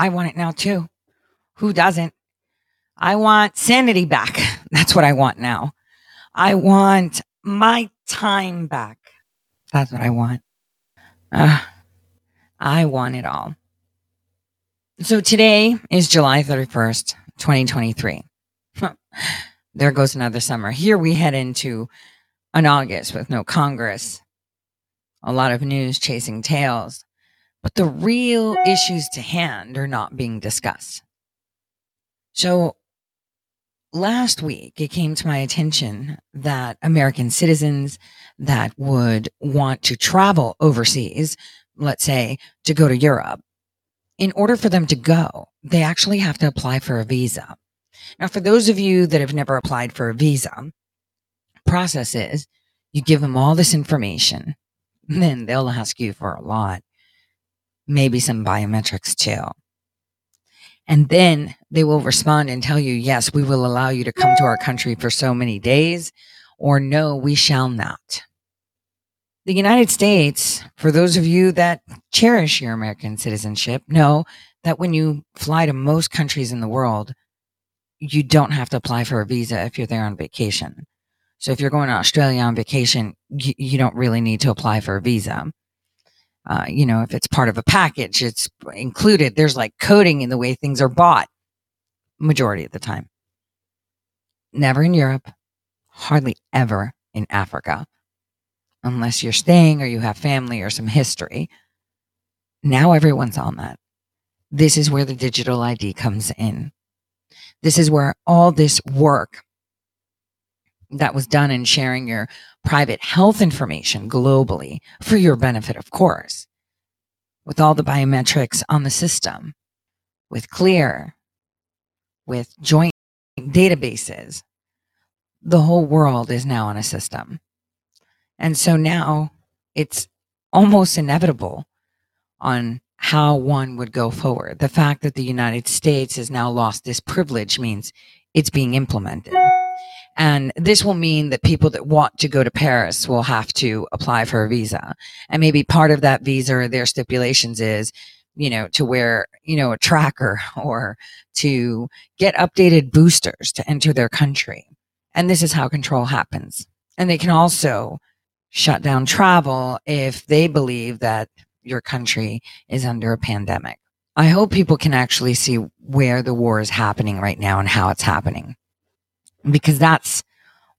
I want it now too. Who doesn't? I want sanity back. That's what I want now. I want my time back. That's what I want. Uh, I want it all. So today is July 31st, 2023. there goes another summer. Here we head into an August with no Congress, a lot of news chasing tails, but the real issues to hand are not being discussed. So last week, it came to my attention that American citizens that would want to travel overseas, let's say to go to Europe, in order for them to go, they actually have to apply for a visa. Now, for those of you that have never applied for a visa, process is you give them all this information, then they'll ask you for a lot, maybe some biometrics too. And then they will respond and tell you, yes, we will allow you to come to our country for so many days, or no, we shall not. The United States, for those of you that cherish your American citizenship, know that when you fly to most countries in the world, you don't have to apply for a visa if you're there on vacation. So if you're going to Australia on vacation, you, you don't really need to apply for a visa. Uh, you know, if it's part of a package, it's included. There's like coding in the way things are bought majority of the time. Never in Europe, hardly ever in Africa, unless you're staying or you have family or some history. Now everyone's on that. This is where the digital ID comes in. This is where all this work that was done in sharing your private health information globally for your benefit, of course, with all the biometrics on the system, with Clear, with joint databases. The whole world is now on a system. And so now it's almost inevitable on how one would go forward. The fact that the United States has now lost this privilege means it's being implemented. And this will mean that people that want to go to Paris will have to apply for a visa. And maybe part of that visa or their stipulations is, you know, to wear, you know, a tracker or to get updated boosters to enter their country. And this is how control happens. And they can also shut down travel if they believe that your country is under a pandemic. I hope people can actually see where the war is happening right now and how it's happening because that's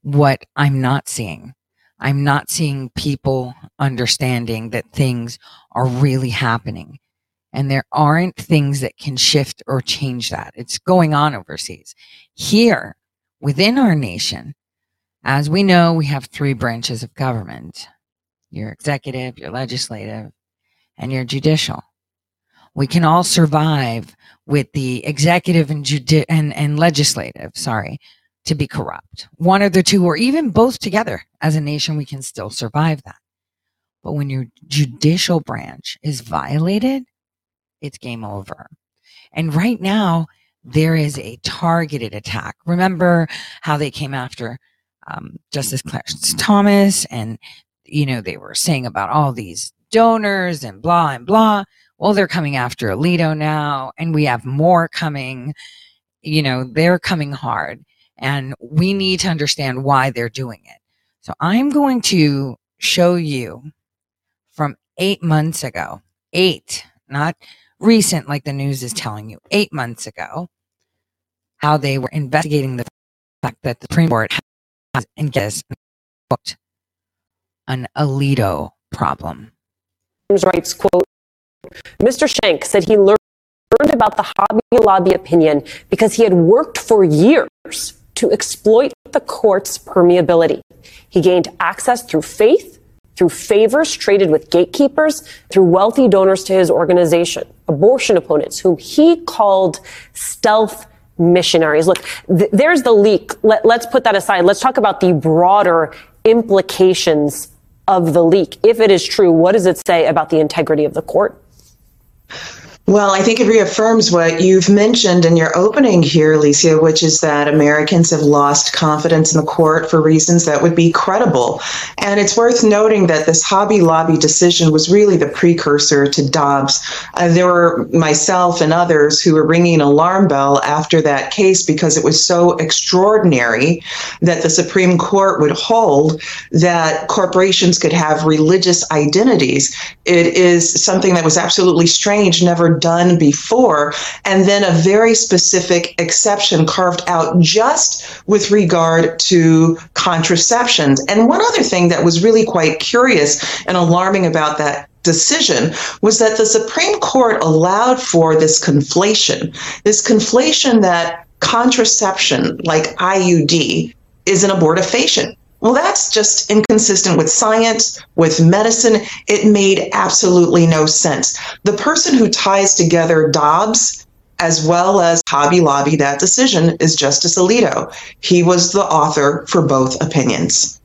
what I'm not seeing. I'm not seeing people understanding that things are really happening and there aren't things that can shift or change that. It's going on overseas. Here within our nation, as we know, we have three branches of government your executive, your legislative, and your judicial. We can all survive with the executive and, judi- and, and legislative, sorry, to be corrupt. One of the two, or even both together as a nation, we can still survive that. But when your judicial branch is violated, it's game over. And right now, there is a targeted attack. Remember how they came after um, Justice Clarence Thomas, and you know they were saying about all these donors and blah and blah. Well, they're coming after Alito now, and we have more coming. You know, they're coming hard and we need to understand why they're doing it. So I'm going to show you from eight months ago, eight, not recent like the news is telling you, eight months ago, how they were investigating the fact that the Supreme Court has, and guess, an Alito problem. Rights quote, Mr. Schenck said he learned about the Hobby Lobby opinion because he had worked for years to exploit the court's permeability. He gained access through faith, through favors traded with gatekeepers, through wealthy donors to his organization, abortion opponents, whom he called stealth missionaries. Look, th- there's the leak. Let, let's put that aside. Let's talk about the broader implications of the leak. If it is true, what does it say about the integrity of the court? Well, I think it reaffirms what you've mentioned in your opening here, Alicia, which is that Americans have lost confidence in the court for reasons that would be credible. And it's worth noting that this Hobby Lobby decision was really the precursor to Dobbs. Uh, there were myself and others who were ringing an alarm bell after that case because it was so extraordinary that the Supreme Court would hold that corporations could have religious identities. It is something that was absolutely strange, never done before, and then a very specific exception carved out just with regard to contraceptions. And one other thing that was really quite curious and alarming about that decision was that the Supreme Court allowed for this conflation, this conflation that contraception, like IUD, is an abortifacient. Well, that's just inconsistent with science, with medicine. It made absolutely no sense. The person who ties together Dobbs as well as Hobby Lobby, that decision is Justice Alito. He was the author for both opinions.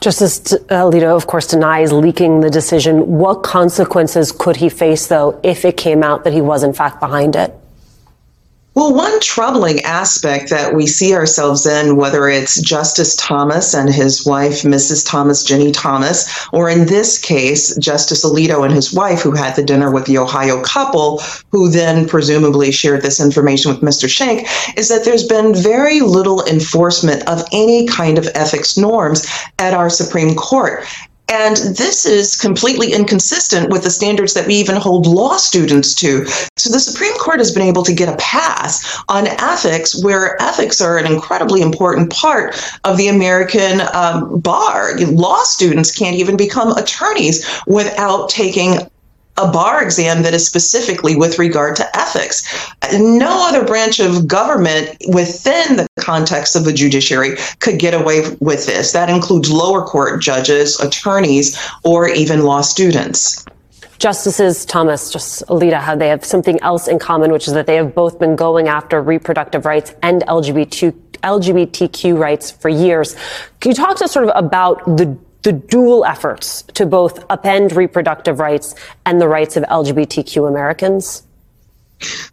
Justice Alito, of course, denies leaking the decision. What consequences could he face, though, if it came out that he was, in fact, behind it? Well, one troubling aspect that we see ourselves in, whether it's Justice Thomas and his wife, Mrs. Thomas, Ginni Thomas, or in this case, Justice Alito and his wife, who had the dinner with the Ohio couple, who then presumably shared this information with Mr. Schenck, is that there's been very little enforcement of any kind of ethics norms at our Supreme Court. And this is completely inconsistent with the standards that we even hold law students to. So the Supreme Court has been able to get a pass on ethics, where ethics are an incredibly important part of the American um, bar. Law students can't even become attorneys without taking a bar exam that is specifically with regard to ethics. No other branch of government within the context of the judiciary could get away with this. That includes lower court judges, attorneys, or even law students. Justices Thomas, Justice Alito, how they have something else in common, which is that they have both been going after reproductive rights and LGBT, LGBTQ rights for years. Can you talk to us sort of about the the dual efforts to both upend reproductive rights and the rights of LGBTQ Americans?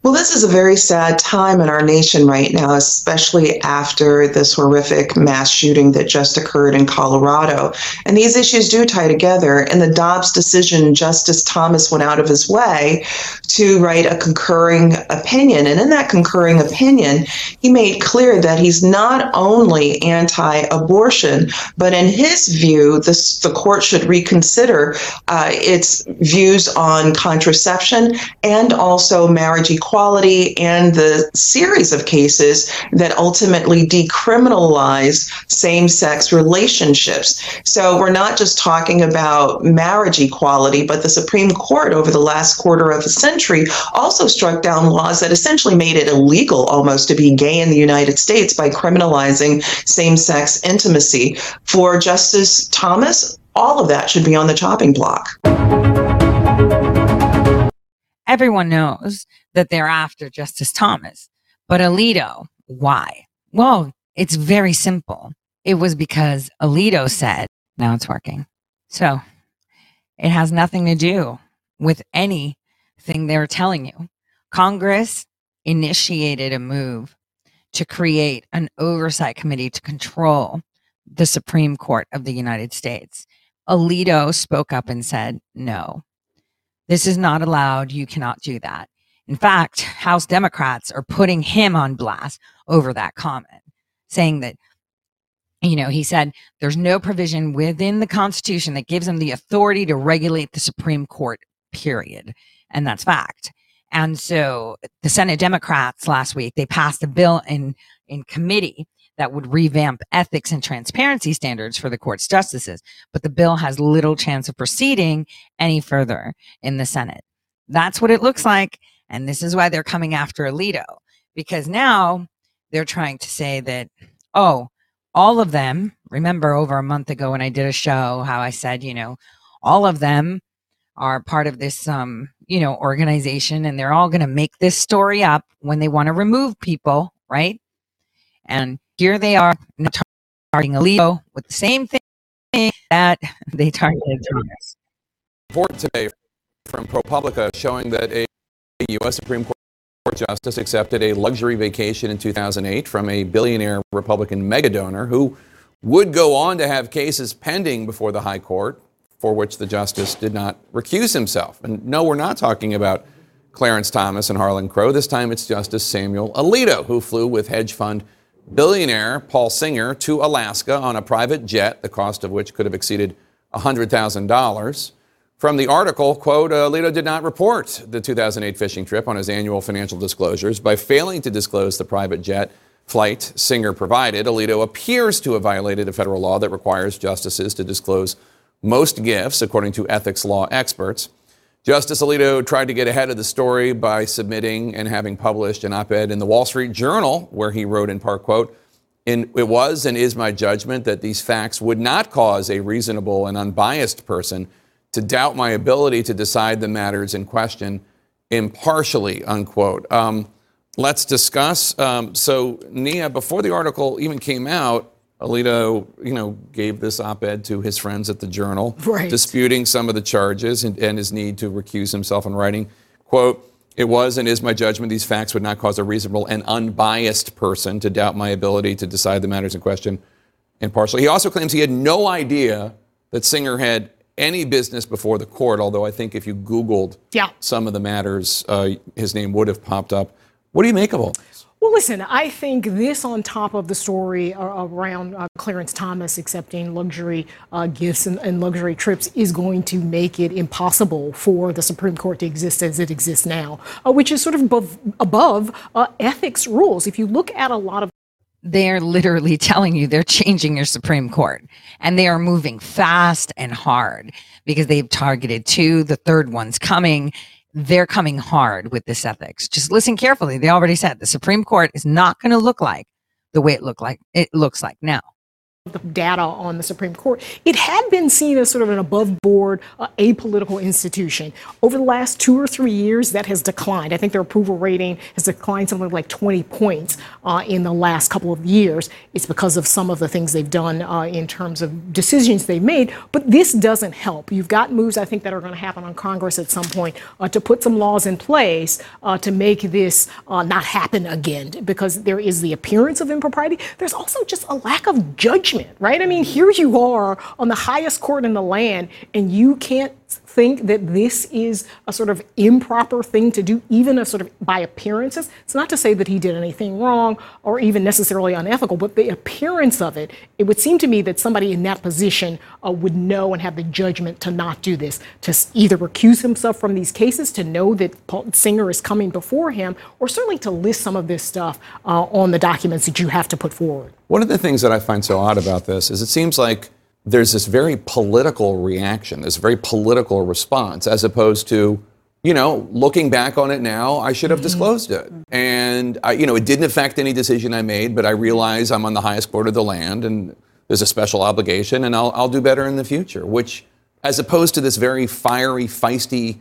Well, this is a very sad time in our nation right now, especially after this horrific mass shooting that just occurred in Colorado. And these issues do tie together. In the Dobbs decision, Justice Thomas went out of his way to write a concurring opinion. And in that concurring opinion, he made clear that he's not only anti abortion, but in his view, this, the court should reconsider uh, its views on contraception and also marriage equality and the series of cases that ultimately decriminalize same sex relationships. So we're not just talking about marriage equality, but the Supreme Court over the last quarter of a century also struck down laws that essentially made it illegal almost to be gay in the United States by criminalizing same sex intimacy. For Justice Thomas, all of that should be on the chopping block. Everyone knows that they're after Justice Thomas. But Alito, why? Well, it's very simple. It was because Alito said, now it's working. So it has nothing to do with anything they're telling you. Congress initiated a move to create an oversight committee to control the Supreme Court of the United States. Alito spoke up and said, no, this is not allowed. You cannot do that. In fact, House Democrats are putting him on blast over that comment, saying that, you know, he said there's no provision within the Constitution that gives him the authority to regulate the Supreme Court, period. And that's fact. And so the Senate Democrats last week, they passed a bill in, in committee that would revamp ethics and transparency standards for the court's justices. But the bill has little chance of proceeding any further in the Senate. That's what it looks like. And this is why they're coming after Alito, because now they're trying to say that, oh, all of them, remember over a month ago when I did a show, how I said, you know, all of them are part of this, um, you know, organization and they're all going to make this story up when they want to remove people, right? And here they are targeting Alito with the same thing that they targeted Thomas. Report today from ProPublica showing that a U.S. Supreme Court justice accepted a luxury vacation in 2008 from a billionaire Republican megadonor who would go on to have cases pending before the High Court for which the justice did not recuse himself. And no, we're not talking about Clarence Thomas and Harlan Crow. This time it's Justice Samuel Alito, who flew with hedge fund billionaire Paul Singer to Alaska on a private jet, the cost of which could have exceeded $100,000. From the article, quote, uh, Alito did not report the 2008 fishing trip on his annual financial disclosures. By failing to disclose the private jet flight Singer provided, Alito appears to have violated a federal law that requires justices to disclose most gifts, according to ethics law experts. Justice Alito tried to get ahead of the story by submitting and having published an op-ed in the Wall Street Journal where he wrote in part, quote, in, it was and is my judgment that these facts would not cause a reasonable and unbiased person to doubt my ability to decide the matters in question impartially, unquote. Um, let's discuss. Um, so, Nia, before the article even came out, Alito, you know, gave this op-ed to his friends at the Journal, right. disputing some of the charges and, and his need to recuse himself in writing. "Quote: It was and is my judgment these facts would not cause a reasonable and unbiased person to doubt my ability to decide the matters in question impartially." He also claims he had no idea that Singer had any business before the court. Although I think if you Googled yeah. some of the matters, uh, his name would have popped up. What do you make of all this? Well, listen, I think this on top of the story around uh, Clarence Thomas accepting luxury uh, gifts and, and, luxury trips is going to make it impossible for the Supreme Court to exist as it exists now, uh, which is sort of above, above uh, ethics rules. If you look at a lot of they're literally telling you they're changing your Supreme Court and they are moving fast and hard because they've targeted two. The third one's coming they're coming hard with this ethics. Just listen carefully. They already said the Supreme Court is not going to look like the way it looked like it looks like now the data on the Supreme Court, it had been seen as sort of an above board, uh, apolitical institution. Over the last two or three years, that has declined. I think their approval rating has declined something like 20 points uh, in the last couple of years. It's because of some of the things they've done uh, in terms of decisions they've made. But this doesn't help. You've got moves, I think, that are going to happen on Congress at some point uh, to put some laws in place uh, to make this uh, not happen again because there is the appearance of impropriety. There's also just a lack of judgment judgment, right? I mean, here you are on the highest court in the land, and you can't think that this is a sort of improper thing to do, even a sort of by appearances. It's not to say that he did anything wrong or even necessarily unethical, but the appearance of it, it would seem to me that somebody in that position uh, would know and have the judgment to not do this, to either recuse himself from these cases, to know that Paul Singer is coming before him, or certainly to list some of this stuff uh, on the documents that you have to put forward. One of the things that I find so odd about this is it seems like there's this very political reaction, this very political response, as opposed to, you know, looking back on it now, I should have mm-hmm. disclosed it. And, I, you know, it didn't affect any decision I made, but I realize I'm on the highest court of the land and there's a special obligation and I'll, I'll do better in the future, which, as opposed to this very fiery, feisty,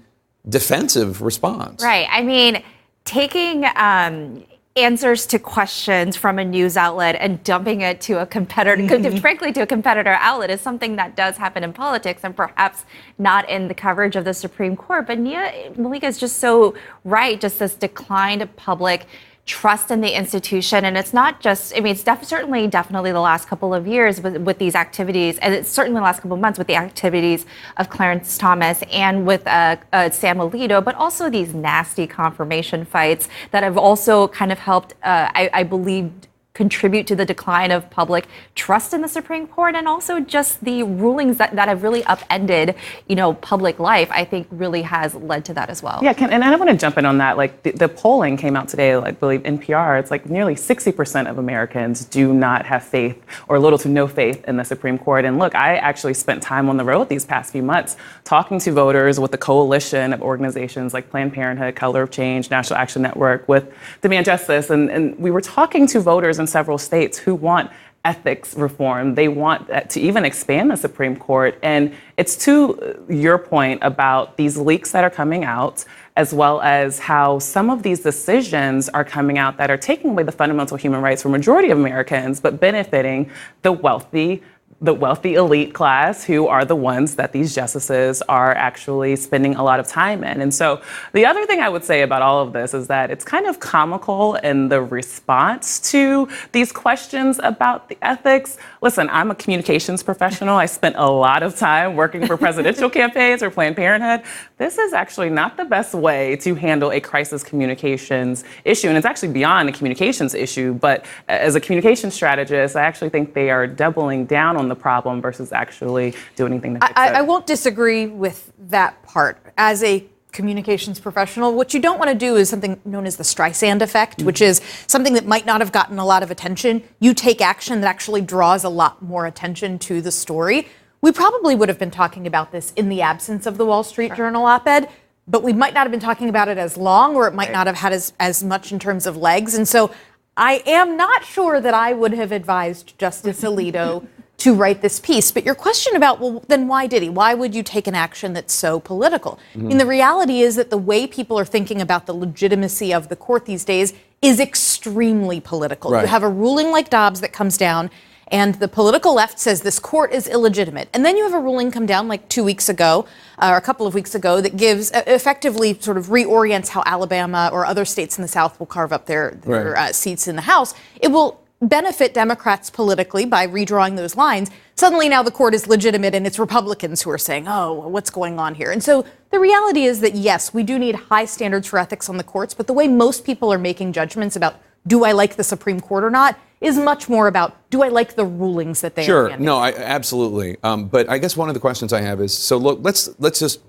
defensive response. Right. I mean, taking, um, answers to questions from a news outlet and dumping it to a competitor, mm-hmm. frankly, to a competitor outlet is something that does happen in politics and perhaps not in the coverage of the Supreme Court. But Nia Malika is just so right, just this decline of public trust in the institution. And it's not just, I mean, it's def- certainly, definitely the last couple of years with, with these activities, and it's certainly the last couple of months with the activities of Clarence Thomas and with uh, uh, Sam Alito, but also these nasty confirmation fights that have also kind of helped, uh, I, I believe, contribute to the decline of public trust in the Supreme Court and also just the rulings that, that have really upended, you know, public life, I think really has led to that as well. Yeah, and I want to jump in on that. Like the, the polling came out today, I believe NPR, it's like nearly 60% of Americans do not have faith or little to no faith in the Supreme Court. And look, I actually spent time on the road these past few months talking to voters with a coalition of organizations like Planned Parenthood, Color of Change, National Action Network with Demand Justice. And, and we were talking to voters and in several states who want ethics reform. They want to even expand the Supreme Court. And it's to your point about these leaks that are coming out, as well as how some of these decisions are coming out that are taking away the fundamental human rights for majority of Americans, but benefiting the wealthy, the wealthy elite class who are the ones that these justices are actually spending a lot of time in. And so the other thing I would say about all of this is that it's kind of comical in the response to these questions about the ethics. Listen, I'm a communications professional. I spent a lot of time working for presidential campaigns or Planned Parenthood. This is actually not the best way to handle a crisis communications issue. And it's actually beyond a communications issue, but as a communication strategist, I actually think they are doubling down on on the problem versus actually do anything to fix I, it. I won't disagree with that part. As a communications professional, what you don't want to do is something known as the Streisand effect, mm-hmm. which is something that might not have gotten a lot of attention. You take action that actually draws a lot more attention to the story. We probably would have been talking about this in the absence of the Wall Street sure. Journal op ed, but we might not have been talking about it as long, or it might right. not have had as, as much in terms of legs. And so I am not sure that I would have advised Justice Alito to write this piece. But your question about, well, then why did he? Why would you take an action that's so political? Mm-hmm. And the reality is that the way people are thinking about the legitimacy of the court these days is extremely political. Right. You have a ruling like Dobbs that comes down. And the political left says this court is illegitimate. And then you have a ruling come down like two weeks ago, uh, or a couple of weeks ago, that gives uh, effectively sort of reorients how Alabama or other states in the South will carve up their, their right. uh, seats in the House. It will benefit Democrats politically by redrawing those lines. Suddenly now the court is legitimate and it's Republicans who are saying, oh, what's going on here? And so the reality is that yes, we do need high standards for ethics on the courts, but the way most people are making judgments about do I like the Supreme Court or not is much more about do I like the rulings that they make. sure no I, absolutely um, but I guess one of the questions I have is so look let's let's just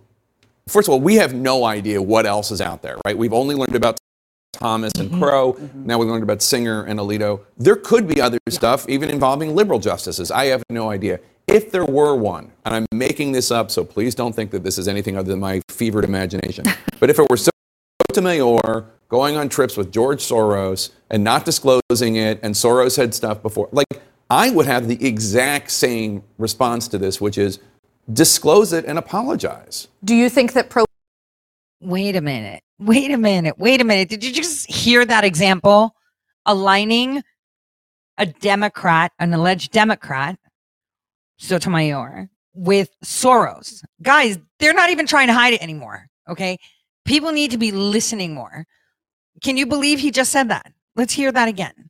first of all we have no idea what else is out there right we've only learned about Thomas and mm-hmm. Crow. Mm-hmm. Now we learned about Singer and Alito. There could be other stuff, even involving liberal justices. I have no idea. If there were one, and I'm making this up, so please don't think that this is anything other than my fevered imagination. but if it were Sotomayor going on trips with George Soros and not disclosing it, and Soros had stuff before, like I would have the exact same response to this, which is disclose it and apologize. Do you think that pro? Wait a minute. Wait a minute. Wait a minute. Did you just hear that example? Aligning a Democrat, an alleged Democrat, Sotomayor, with Soros. Guys, they're not even trying to hide it anymore. Okay. People need to be listening more. Can you believe he just said that? Let's hear that again.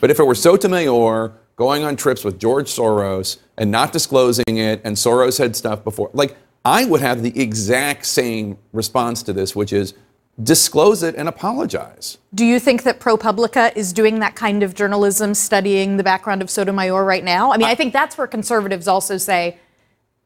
but if it were Sotomayor going on trips with George Soros and not disclosing it, and Soros had stuff before, like, I would have the exact same response to this, which is disclose it and apologize. Do you think that ProPublica is doing that kind of journalism, studying the background of Sotomayor right now? I mean, I think that's where conservatives also say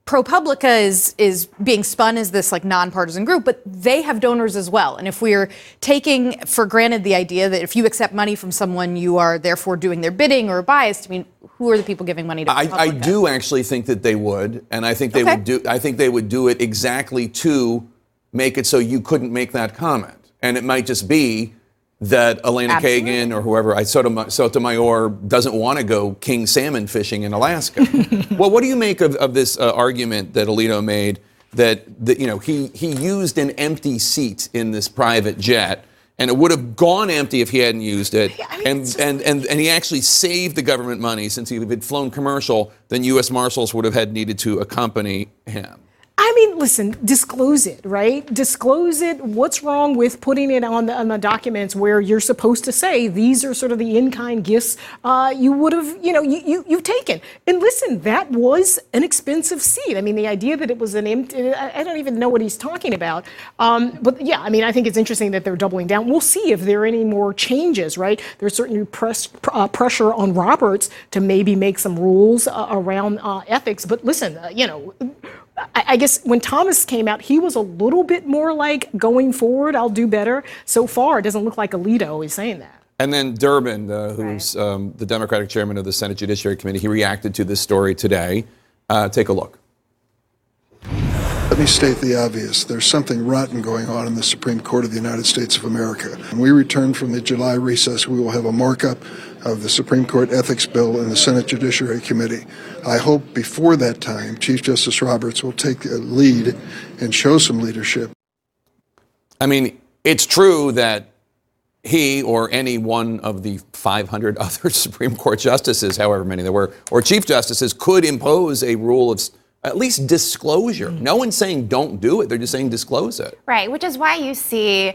ProPublica is is being spun as this like nonpartisan group, but they have donors as well. And if we're taking for granted the idea that if you accept money from someone, you are therefore doing their bidding or biased, I mean, who are the people giving money to? I, I, do actually think that they would, and I think they okay. would do. I think they would do it exactly to make it so you couldn't make that comment, and it might just be that Elena Absolutely. Kagan or whoever, I Sotomayor doesn't want to go king salmon fishing in Alaska. well, what do you make of, of this uh, argument that Alito made that, that you know he he used an empty seat in this private jet? And it would have gone empty if he hadn't used it. I mean, and, and, and, and he actually saved the government money since he had flown commercial, then U.S. Marshals would have had needed to accompany him. I mean, listen, disclose it, right? Disclose it. What's wrong with putting it on the, on the documents where you're supposed to say these are sort of the in-kind gifts uh, you would have, you know, you, you, you've taken. And listen, that was an expensive seat. I mean, the idea that it was an empty, I don't even know what he's talking about. Um, but yeah, I mean, I think it's interesting that they're doubling down. We'll see if there are any more changes, right? There's certainly press, uh, pressure on Roberts to maybe make some rules uh, around uh, ethics. But listen, uh, you know, I, I guess when Thomas came out, he was a little bit more like going forward, I'll do better. So far, it doesn't look like Alito is saying that. And then Durbin, uh, who's right. um, the Democratic chairman of the Senate Judiciary Committee, he reacted to this story today. Uh, take a look. Let me state the obvious. There's something rotten going on in the Supreme Court of the United States of America. When we return from the July recess, we will have a markup of the Supreme Court Ethics Bill in the Senate Judiciary Committee. I hope before that time, Chief Justice Roberts will take a lead and show some leadership. I mean, it's true that he or any one of the 500 other Supreme Court justices, however many there were, or chief justices, could impose a rule of at least disclosure. Mm-hmm. No one's saying don't do it, they're just saying disclose it. Right, which is why you see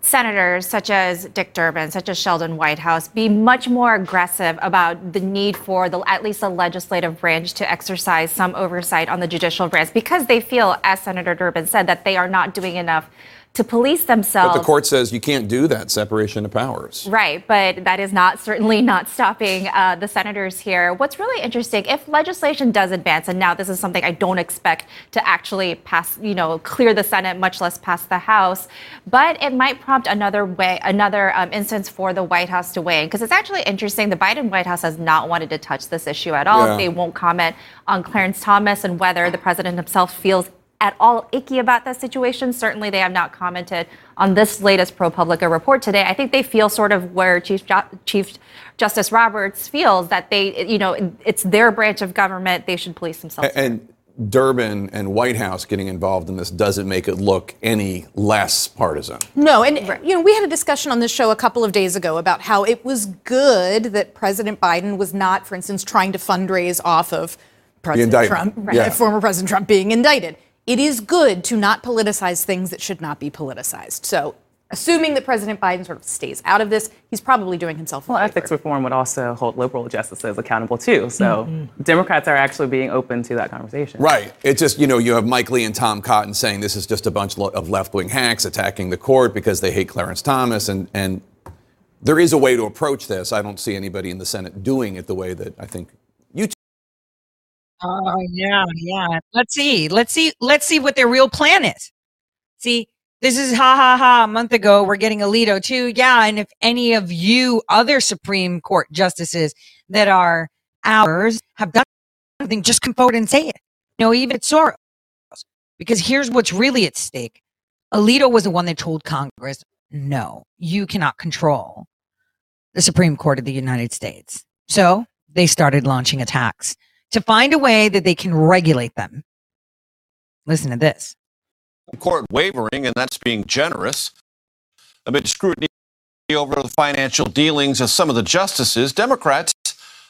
senators such as Dick Durbin, such as Sheldon Whitehouse, be much more aggressive about the need for the, at least the legislative branch to exercise some oversight on the judicial branch because they feel, as Senator Durbin said, that they are not doing enough to police themselves. But the court says you can't do that separation of powers. Right, but that is not certainly not stopping uh, the senators here. What's really interesting, if legislation does advance, and now this is something I don't expect to actually pass, you know, clear the Senate, much less pass the House, but it might prompt another way, another um, instance for the White House to weigh in, because it's actually interesting. The Biden White House has not wanted to touch this issue at all. Yeah. They won't comment on Clarence Thomas and whether the president himself feels at all icky about that situation. Certainly, they have not commented on this latest ProPublica report today. I think they feel sort of where Chief, Chief Justice Roberts feels that they, you know, it's their branch of government. They should police themselves. And, Durbin and Whitehouse getting involved in this doesn't make it look any less partisan. No, and you know, we had a discussion on this show a couple of days ago about how it was good that President Biden was not, for instance, trying to fundraise off of President Trump, right, yeah. former President Trump being indicted it is good to not politicize things that should not be politicized. So, assuming that President Biden sort of stays out of this, he's probably doing himself. Well, ethics reform would also hold liberal justices accountable too. So, mm-hmm. Democrats are actually being open to that conversation. Right. It's just you know you have Mike Lee and Tom Cotton saying this is just a bunch of left-wing hacks attacking the court because they hate Clarence Thomas and and. There is a way to approach this. I don't see anybody in the Senate doing it the way that I think Oh yeah, yeah. Let's see. Let's see. Let's see what their real plan is. See, this is ha ha ha. A month ago, we're getting Alito too. Yeah, and if any of you other Supreme Court justices that are ours have done something, just come forward and say it. You know, even Soros. Because here's what's really at stake. Alito was the one that told Congress, no, you cannot control the Supreme Court of the United States. So they started launching attacks to find a way that they can regulate them. Listen to this. Court wavering, and that's being generous. Amid scrutiny over the financial dealings of some of the justices, Democrats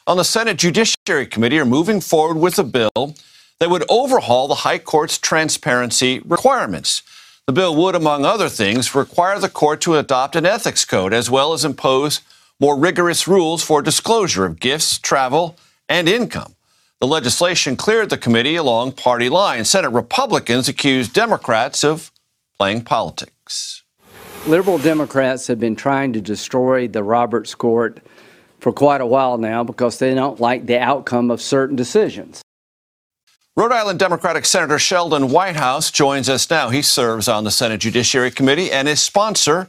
on the Senate Judiciary Committee are moving forward with a bill that would overhaul the High Court's transparency requirements. The bill would, among other things, require the court to adopt an ethics code as well as impose more rigorous rules for disclosure of gifts, travel, and income. The legislation cleared the committee along party lines. Senate Republicans accused Democrats of playing politics. Liberal Democrats have been trying to destroy the Roberts Court for quite a while now because they don't like the outcome of certain decisions. Rhode Island Democratic Senator Sheldon Whitehouse joins us now. He serves on the Senate Judiciary Committee and is sponsor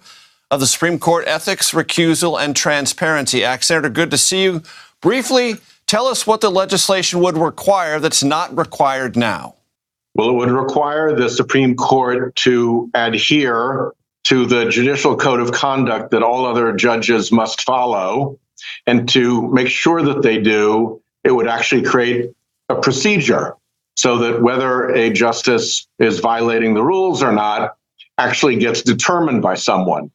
of the Supreme Court Ethics, Recusal, and Transparency Act. Senator, good to see you. Briefly, Tell us what the legislation would require that's not required now. Well, it would require the Supreme Court to adhere to the judicial code of conduct that all other judges must follow. And to make sure that they do, it would actually create a procedure so that whether a justice is violating the rules or not actually gets determined by someone.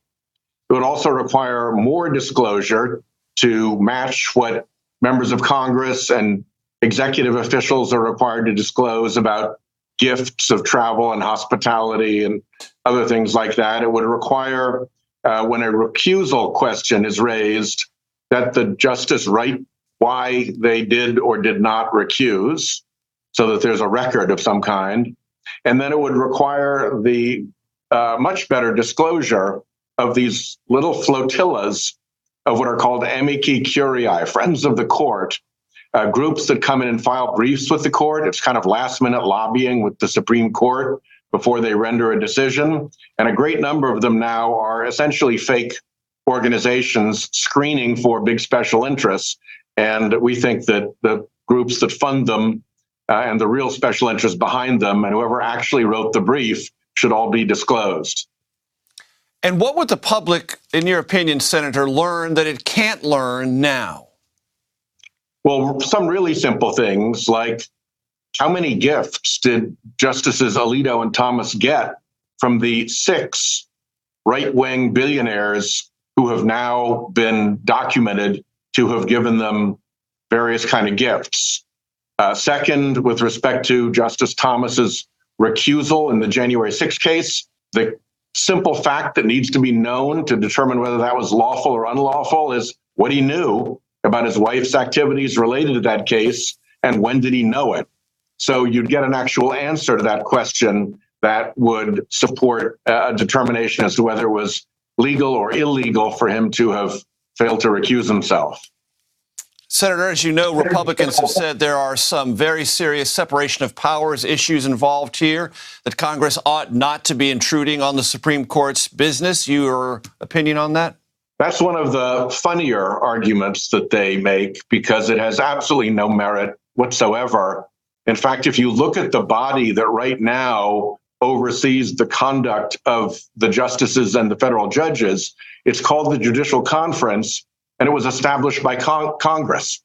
It would also require more disclosure to match what members of Congress and executive officials are required to disclose about gifts of travel and hospitality and other things like that. It would require, uh, when a recusal question is raised, that the justice write why they did or did not recuse so that there's a record of some kind. And then it would require the uh, much better disclosure of these little flotillas of what are called amici curiae, friends of the court, uh, groups that come in and file briefs with the court. It's kind of last minute lobbying with the Supreme Court before they render a decision. And a great number of them now are essentially fake organizations screening for big special interests. And we think that the groups that fund them uh, and the real special interests behind them and whoever actually wrote the brief should all be disclosed. And what would the public, in your opinion, Senator, learn that it can't learn now? Well, some really simple things like how many gifts did Justices Alito and Thomas get from the six right wing billionaires who have now been documented to have given them various kind of gifts. Uh, second, with respect to Justice Thomas's recusal in the January 6 case, the simple fact that needs to be known to determine whether that was lawful or unlawful is what he knew about his wife's activities related to that case and when did he know it. So you'd get an actual answer to that question that would support uh, a determination as to whether it was legal or illegal for him to have failed to recuse himself. Senator, as you know, Republicans have said there are some very serious separation of powers issues involved here, that Congress ought not to be intruding on the Supreme Court's business. Your opinion on that? That's one of the funnier arguments that they make because it has absolutely no merit whatsoever. In fact, if you look at the body that right now oversees the conduct of the justices and the federal judges, it's called the Judicial Conference and it was established by con- Congress.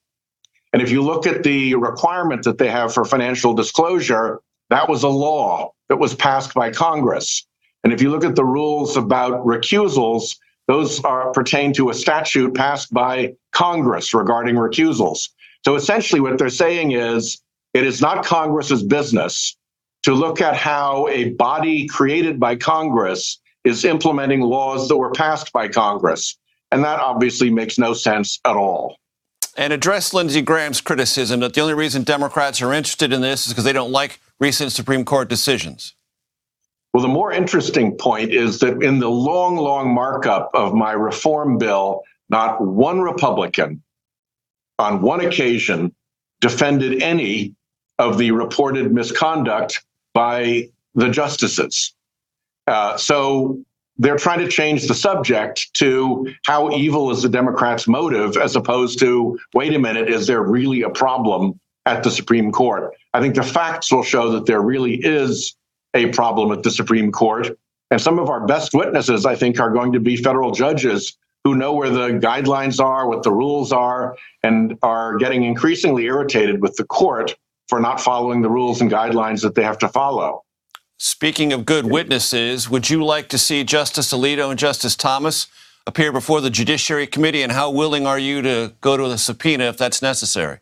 And if you look at the requirement that they have for financial disclosure, that was a law that was passed by Congress. And if you look at the rules about recusals, those are pertain to a statute passed by Congress regarding recusals. So essentially, what they're saying is it is not Congress's business to look at how a body created by Congress is implementing laws that were passed by Congress. And that obviously makes no sense at all. And address Lindsey Graham's criticism that the only reason Democrats are interested in this is because they don't like recent Supreme Court decisions. Well, the more interesting point is that in the long, long markup of my reform bill, not one Republican on one occasion defended any of the reported misconduct by the justices. Uh, so they're trying to change the subject to how evil is the Democrats' motive, as opposed to, wait a minute, is there really a problem at the Supreme Court? I think the facts will show that there really is a problem at the Supreme Court. And some of our best witnesses, I think, are going to be federal judges who know where the guidelines are, what the rules are, and are getting increasingly irritated with the court for not following the rules and guidelines that they have to follow. Speaking of good witnesses, would you like to see Justice Alito and Justice Thomas appear before the Judiciary Committee? And how willing are you to go to the subpoena if that's necessary?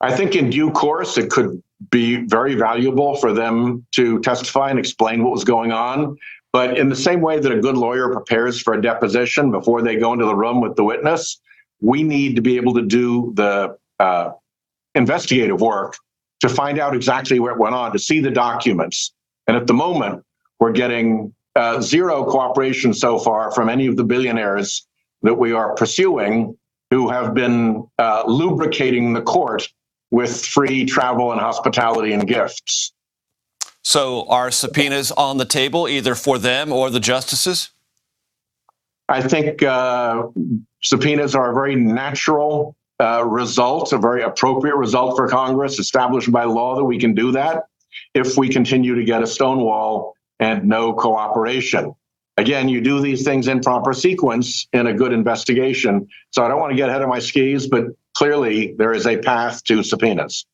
I think in due course, it could be very valuable for them to testify and explain what was going on. But in the same way that a good lawyer prepares for a deposition before they go into the room with the witness, we need to be able to do the uh, investigative work to find out exactly what went on, to see the documents, and at the moment, we're getting uh, zero cooperation so far from any of the billionaires that we are pursuing who have been uh, lubricating the court with free travel and hospitality and gifts. So, are subpoenas on the table either for them or the justices? I think uh, subpoenas are a very natural uh, result, a very appropriate result for Congress, established by law that we can do that if we continue to get a stonewall and no cooperation. Again, you do these things in proper sequence in a good investigation. So I don't want to get ahead of my skis, but clearly there is a path to subpoenas.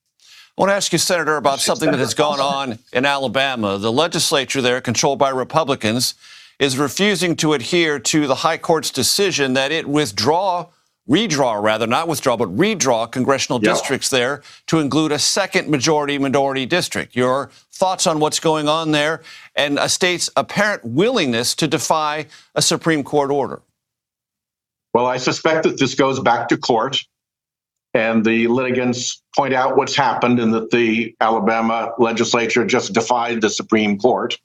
I want to ask you, Senator, about something that has gone on in Alabama. The legislature there, controlled by Republicans, is refusing to adhere to the High Court's decision that it withdraw redraw rather, not withdraw, but redraw congressional yeah. districts there to include a second majority minority district. Your thoughts on what's going on there and a state's apparent willingness to defy a Supreme Court order? Well, I suspect that this goes back to court and the litigants point out what's happened and that the Alabama legislature just defied the Supreme Court.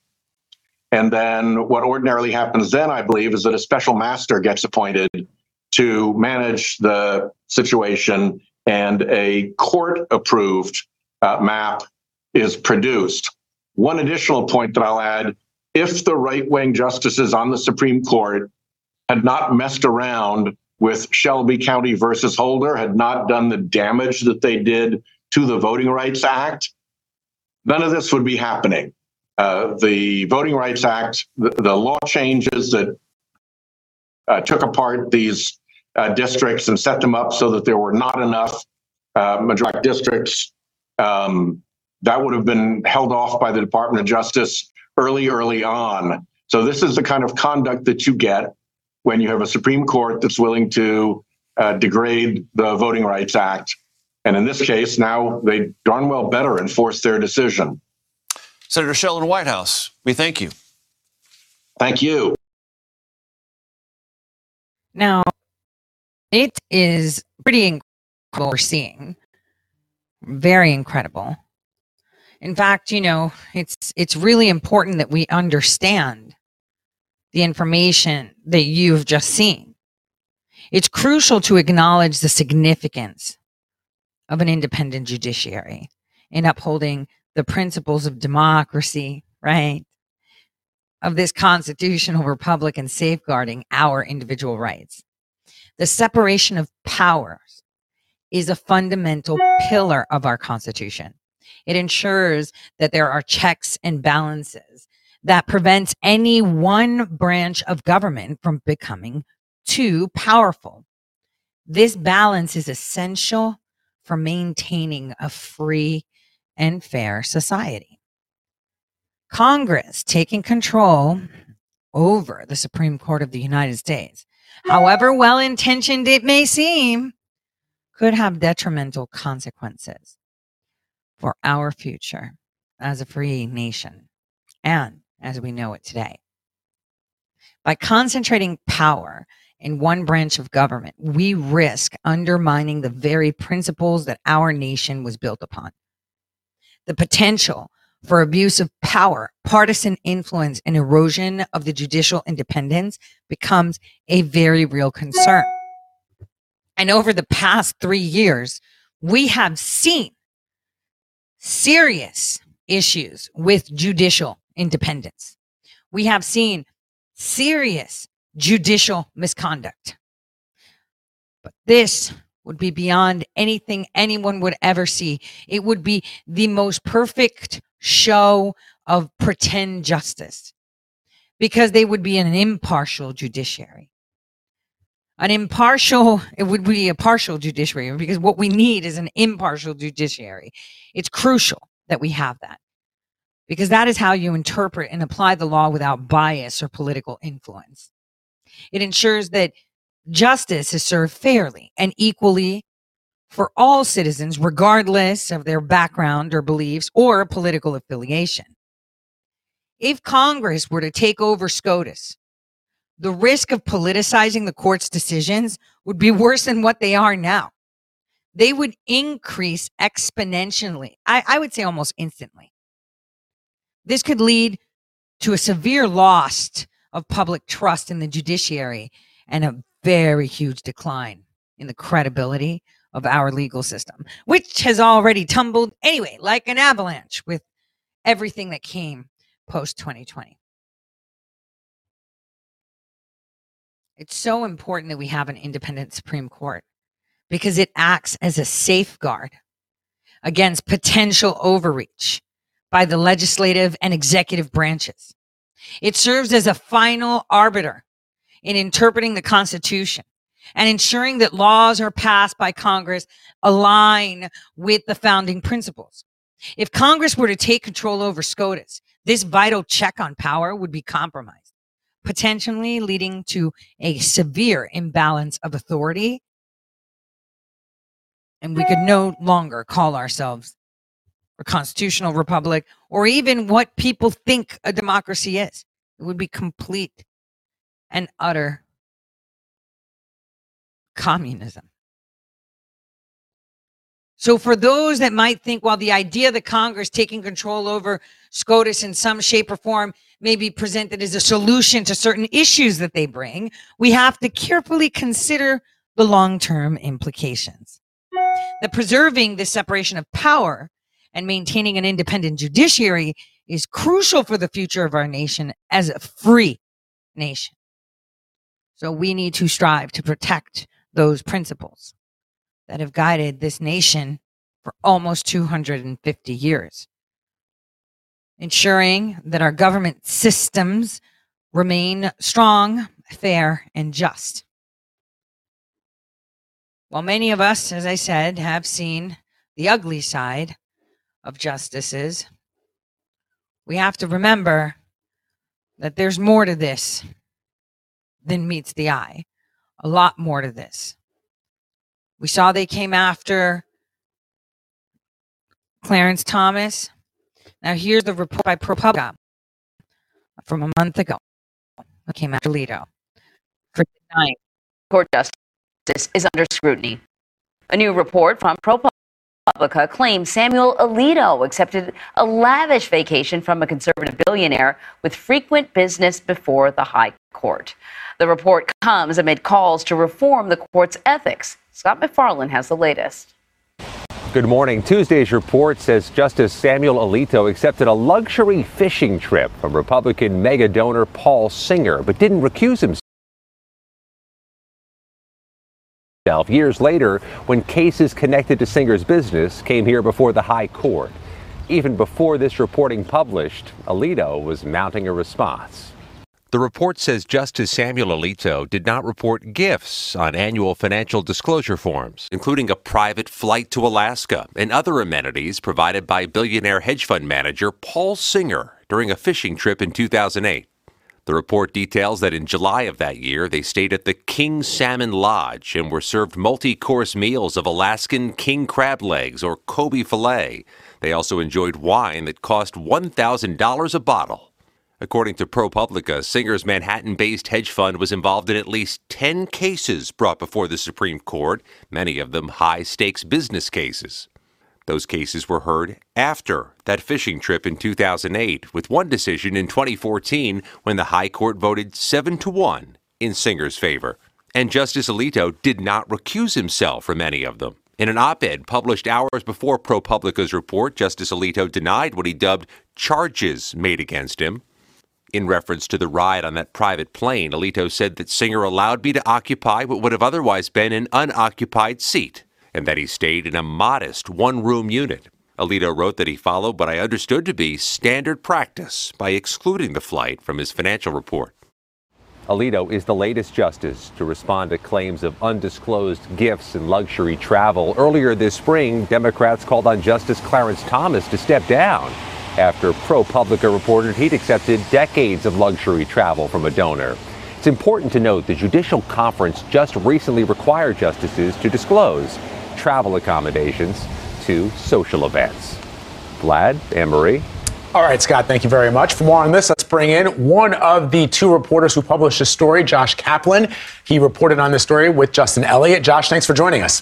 And then what ordinarily happens then, I believe, is that a special master gets appointed to manage the situation, and a court approved uh, map is produced. One additional point that I'll add if the right wing justices on the Supreme Court had not messed around with Shelby County versus Holder, had not done the damage that they did to the Voting Rights Act, none of this would be happening. Uh, the Voting Rights Act, the, the law changes that uh, took apart these uh, districts and set them up so that there were not enough uh, majority districts. Um, that would have been held off by the Department of Justice early, early on. So this is the kind of conduct that you get when you have a Supreme Court that's willing to uh, degrade the Voting Rights Act. And in this case, now they darn well better enforce their decision. Senator Sheldon Whitehouse, we thank you. Thank you. Now, it is pretty incredible we're seeing. Very incredible. In fact, you know, it's it's really important that we understand the information that you've just seen. It's crucial to acknowledge the significance of an independent judiciary in upholding the principles of democracy, right? Of this constitutional republic and safeguarding our individual rights. The separation of powers is a fundamental pillar of our Constitution. It ensures that there are checks and balances that prevents any one branch of government from becoming too powerful. This balance is essential for maintaining a free and fair society. Congress taking control over the Supreme Court of the United States, however well intentioned it may seem, could have detrimental consequences for our future as a free nation and as we know it today. By concentrating power in one branch of government, we risk undermining the very principles that our nation was built upon. The potential for abuse of power, partisan influence, and erosion of the judicial independence becomes a very real concern. And over the past three years, we have seen serious issues with judicial independence. We have seen serious judicial misconduct. But this would be beyond anything anyone would ever see. It would be the most perfect show of pretend justice because they would be an impartial judiciary. An impartial, it would be a partial judiciary because what we need is an impartial judiciary. It's crucial that we have that because that is how you interpret and apply the law without bias or political influence. It ensures that justice is served fairly and equally for all citizens, regardless of their background or beliefs or political affiliation. If Congress were to take over SCOTUS, the risk of politicizing the court's decisions would be worse than what they are now. They would increase exponentially. I, I would say almost instantly. This could lead to a severe loss of public trust in the judiciary and a very huge decline in the credibility of our legal system, which has already tumbled anyway, like an avalanche with everything that came post 2020. It's so important that we have an independent Supreme Court because it acts as a safeguard against potential overreach by the legislative and executive branches. It serves as a final arbiter in interpreting the Constitution and ensuring that laws are passed by Congress align with the founding principles. If Congress were to take control over SCOTUS, this vital check on power would be compromised potentially leading to a severe imbalance of authority. And we could no longer call ourselves a constitutional republic or even what people think a democracy is. It would be complete and utter communism. So, for those that might think, well, the idea that Congress taking control over SCOTUS in some shape or form may be presented as a solution to certain issues that they bring, we have to carefully consider the long term implications. That preserving the separation of power and maintaining an independent judiciary is crucial for the future of our nation as a free nation. So, we need to strive to protect those principles that have guided this nation for almost 250 years, ensuring that our government systems remain strong, fair, and just. While many of us, as I said, have seen the ugly side of justices, we have to remember that there's more to this than meets the eye. A lot more to this. We saw they came after Clarence Thomas. Now, here's the report by ProPublica from a month ago. It came after Alito for denying court justice is under scrutiny. A new report from ProPublica claims Samuel Alito accepted a lavish vacation from a conservative billionaire with frequent business before the High Court. The report comes amid calls to reform the court's ethics. Scott MacFarlane has the latest. Good morning. Tuesday's report says Justice Samuel Alito accepted a luxury fishing trip from Republican mega donor Paul Singer, but didn't recuse himself. Years later, when cases connected to Singer's business came here before the High Court. Even before this reporting published, Alito was mounting a response. The report says Justice Samuel Alito did not report gifts on annual financial disclosure forms, including a private flight to Alaska and other amenities provided by billionaire hedge fund manager Paul Singer during a fishing trip in 2008. The report details that in July of that year, they stayed at the King Salmon Lodge and were served multi course meals of Alaskan king crab legs or Kobe filet. They also enjoyed wine that cost $1,000 a bottle. According to ProPublica, Singer's Manhattan based hedge fund was involved in at least 10 cases brought before the Supreme Court, many of them high stakes business cases. Those cases were heard after that fishing trip in 2008, with one decision in 2014 when the High Court voted 7 to 1 in Singer's favor. And Justice Alito did not recuse himself from any of them. In an op ed published hours before ProPublica's report, Justice Alito denied what he dubbed charges made against him. In reference to the ride on that private plane, Alito said that Singer allowed me to occupy what would have otherwise been an unoccupied seat, and that he stayed in a modest one room unit. Alito wrote that he followed what I understood to be standard practice by excluding the flight from his financial report. Alito is the latest justice to respond to claims of undisclosed gifts and luxury travel. Earlier this spring, Democrats called on Justice Clarence Thomas to step down after ProPublica reported he'd accepted decades of luxury travel from a donor. It's important to note the Judicial Conference just recently required justices to disclose travel accommodations to social events. Vlad, Anne Marie. All right, Scott, thank you very much. For more on this, let's bring in one of the two reporters who published this story, Josh Kaplan. He reported on this story with Justin Elliott. Josh, thanks for joining us.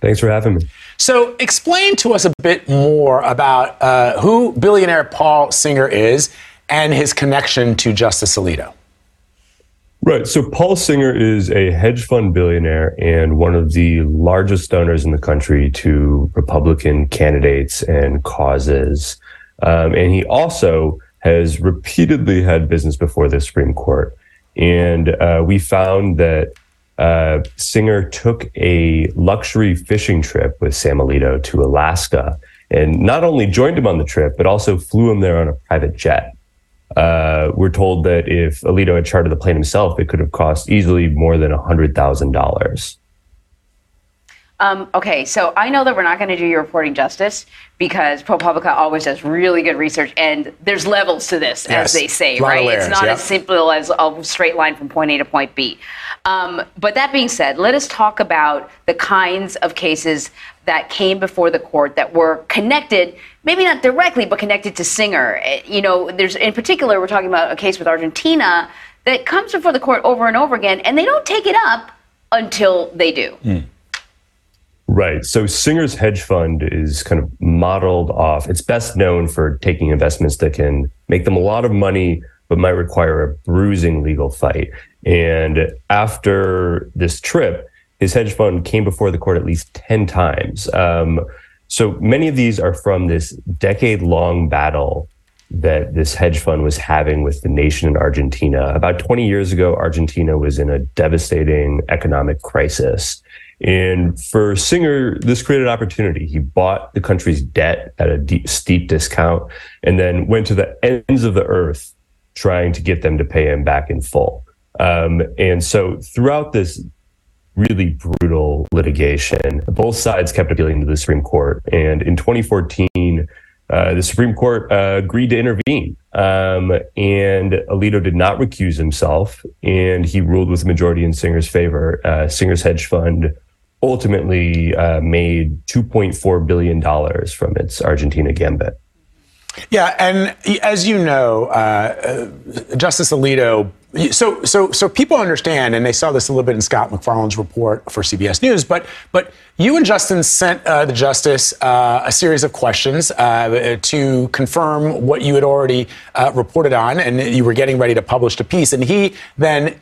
Thanks for having me. So, explain to us a bit more about uh, who billionaire Paul Singer is and his connection to Justice Alito. Right. So, Paul Singer is a hedge fund billionaire and one of the largest donors in the country to Republican candidates and causes. Um, and he also has repeatedly had business before the Supreme Court. And uh, we found that uh, Singer took a luxury fishing trip with Sam Alito to Alaska and not only joined him on the trip, but also flew him there on a private jet. Uh, we're told that if Alito had chartered the plane himself, it could have cost easily more than $100,000. Um, okay, so I know that we're not going to do your reporting justice because ProPublica always does really good research, and there's levels to this, Yes. as they say, right? layers, it's not yeah. as simple as a straight line from point A to point B. Um, but that being said, let us talk about the kinds of cases that came before the court that were connected, maybe not directly, but connected to Singer. Eh, You know, there's in particular, we're talking about a case with Argentina that comes before the court over and over again, and they don't take it up until they do. Right. So Singer's hedge fund is kind of modeled off. It's best known for taking investments that can make them a lot of money, but might require a bruising legal fight. And after this trip, his hedge fund came before the court at least 10 times. Um, so many of these are from this decade long battle that this hedge fund was having with the nation in Argentina. About 20 years ago, Argentina was in a devastating economic crisis. And for Singer, this created opportunity. He bought the country's debt at a deep, steep discount and then went to the ends of the earth trying to get them to pay him back in full. Um, and so throughout this really brutal litigation, both sides kept appealing to the Supreme Court. And in 2014, uh, the Supreme Court uh, agreed to intervene. Um, and Alito did not recuse himself, and he ruled with a majority in Singer's favor. Uh, Singer's hedge fund ultimately uh, made $2.4 billion from its Argentina gambit. Yeah, and as you know, uh, uh, Justice Alito. So, so, so people understand, and they saw this a little bit in Scott MacFarlane's report for CBS News. But, but you and Justin sent uh, the justice uh, a series of questions uh, to confirm what you had already uh, reported on, and you were getting ready to publish the piece. And he then,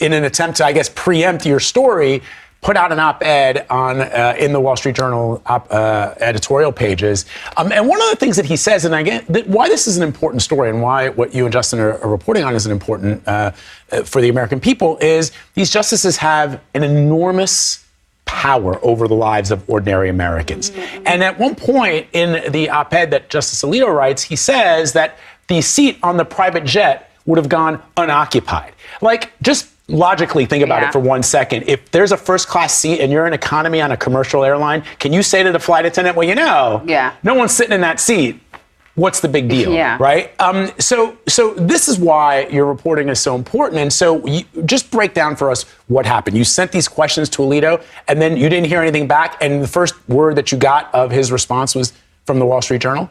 in an attempt to, I guess, preempt your story, put out an op-ed on uh, in the Wall Street Journal op, uh, editorial pages. Um, and one of the things that he says, and again, th- why this is an important story, and why what you and Justin are, are reporting on is an important uh, uh for the American people, is these justices have an enormous power over the lives of ordinary Americans. Mm-hmm. And at one point in the op-ed that Justice Alito writes, he says that the seat on the private jet would have gone unoccupied. Like, just logically think about yeah. it for one second. If there's a first class seat and you're in economy on a commercial airline, can you say to the flight attendant, well, you know, yeah. no one's sitting in that seat. What's the big deal? Yeah. Right. Um, so, so this is why your reporting is so important. And so, you, just break down for us what happened. You sent these questions to Alito, and then you didn't hear anything back. And the first word that you got of his response was from the Wall Street Journal.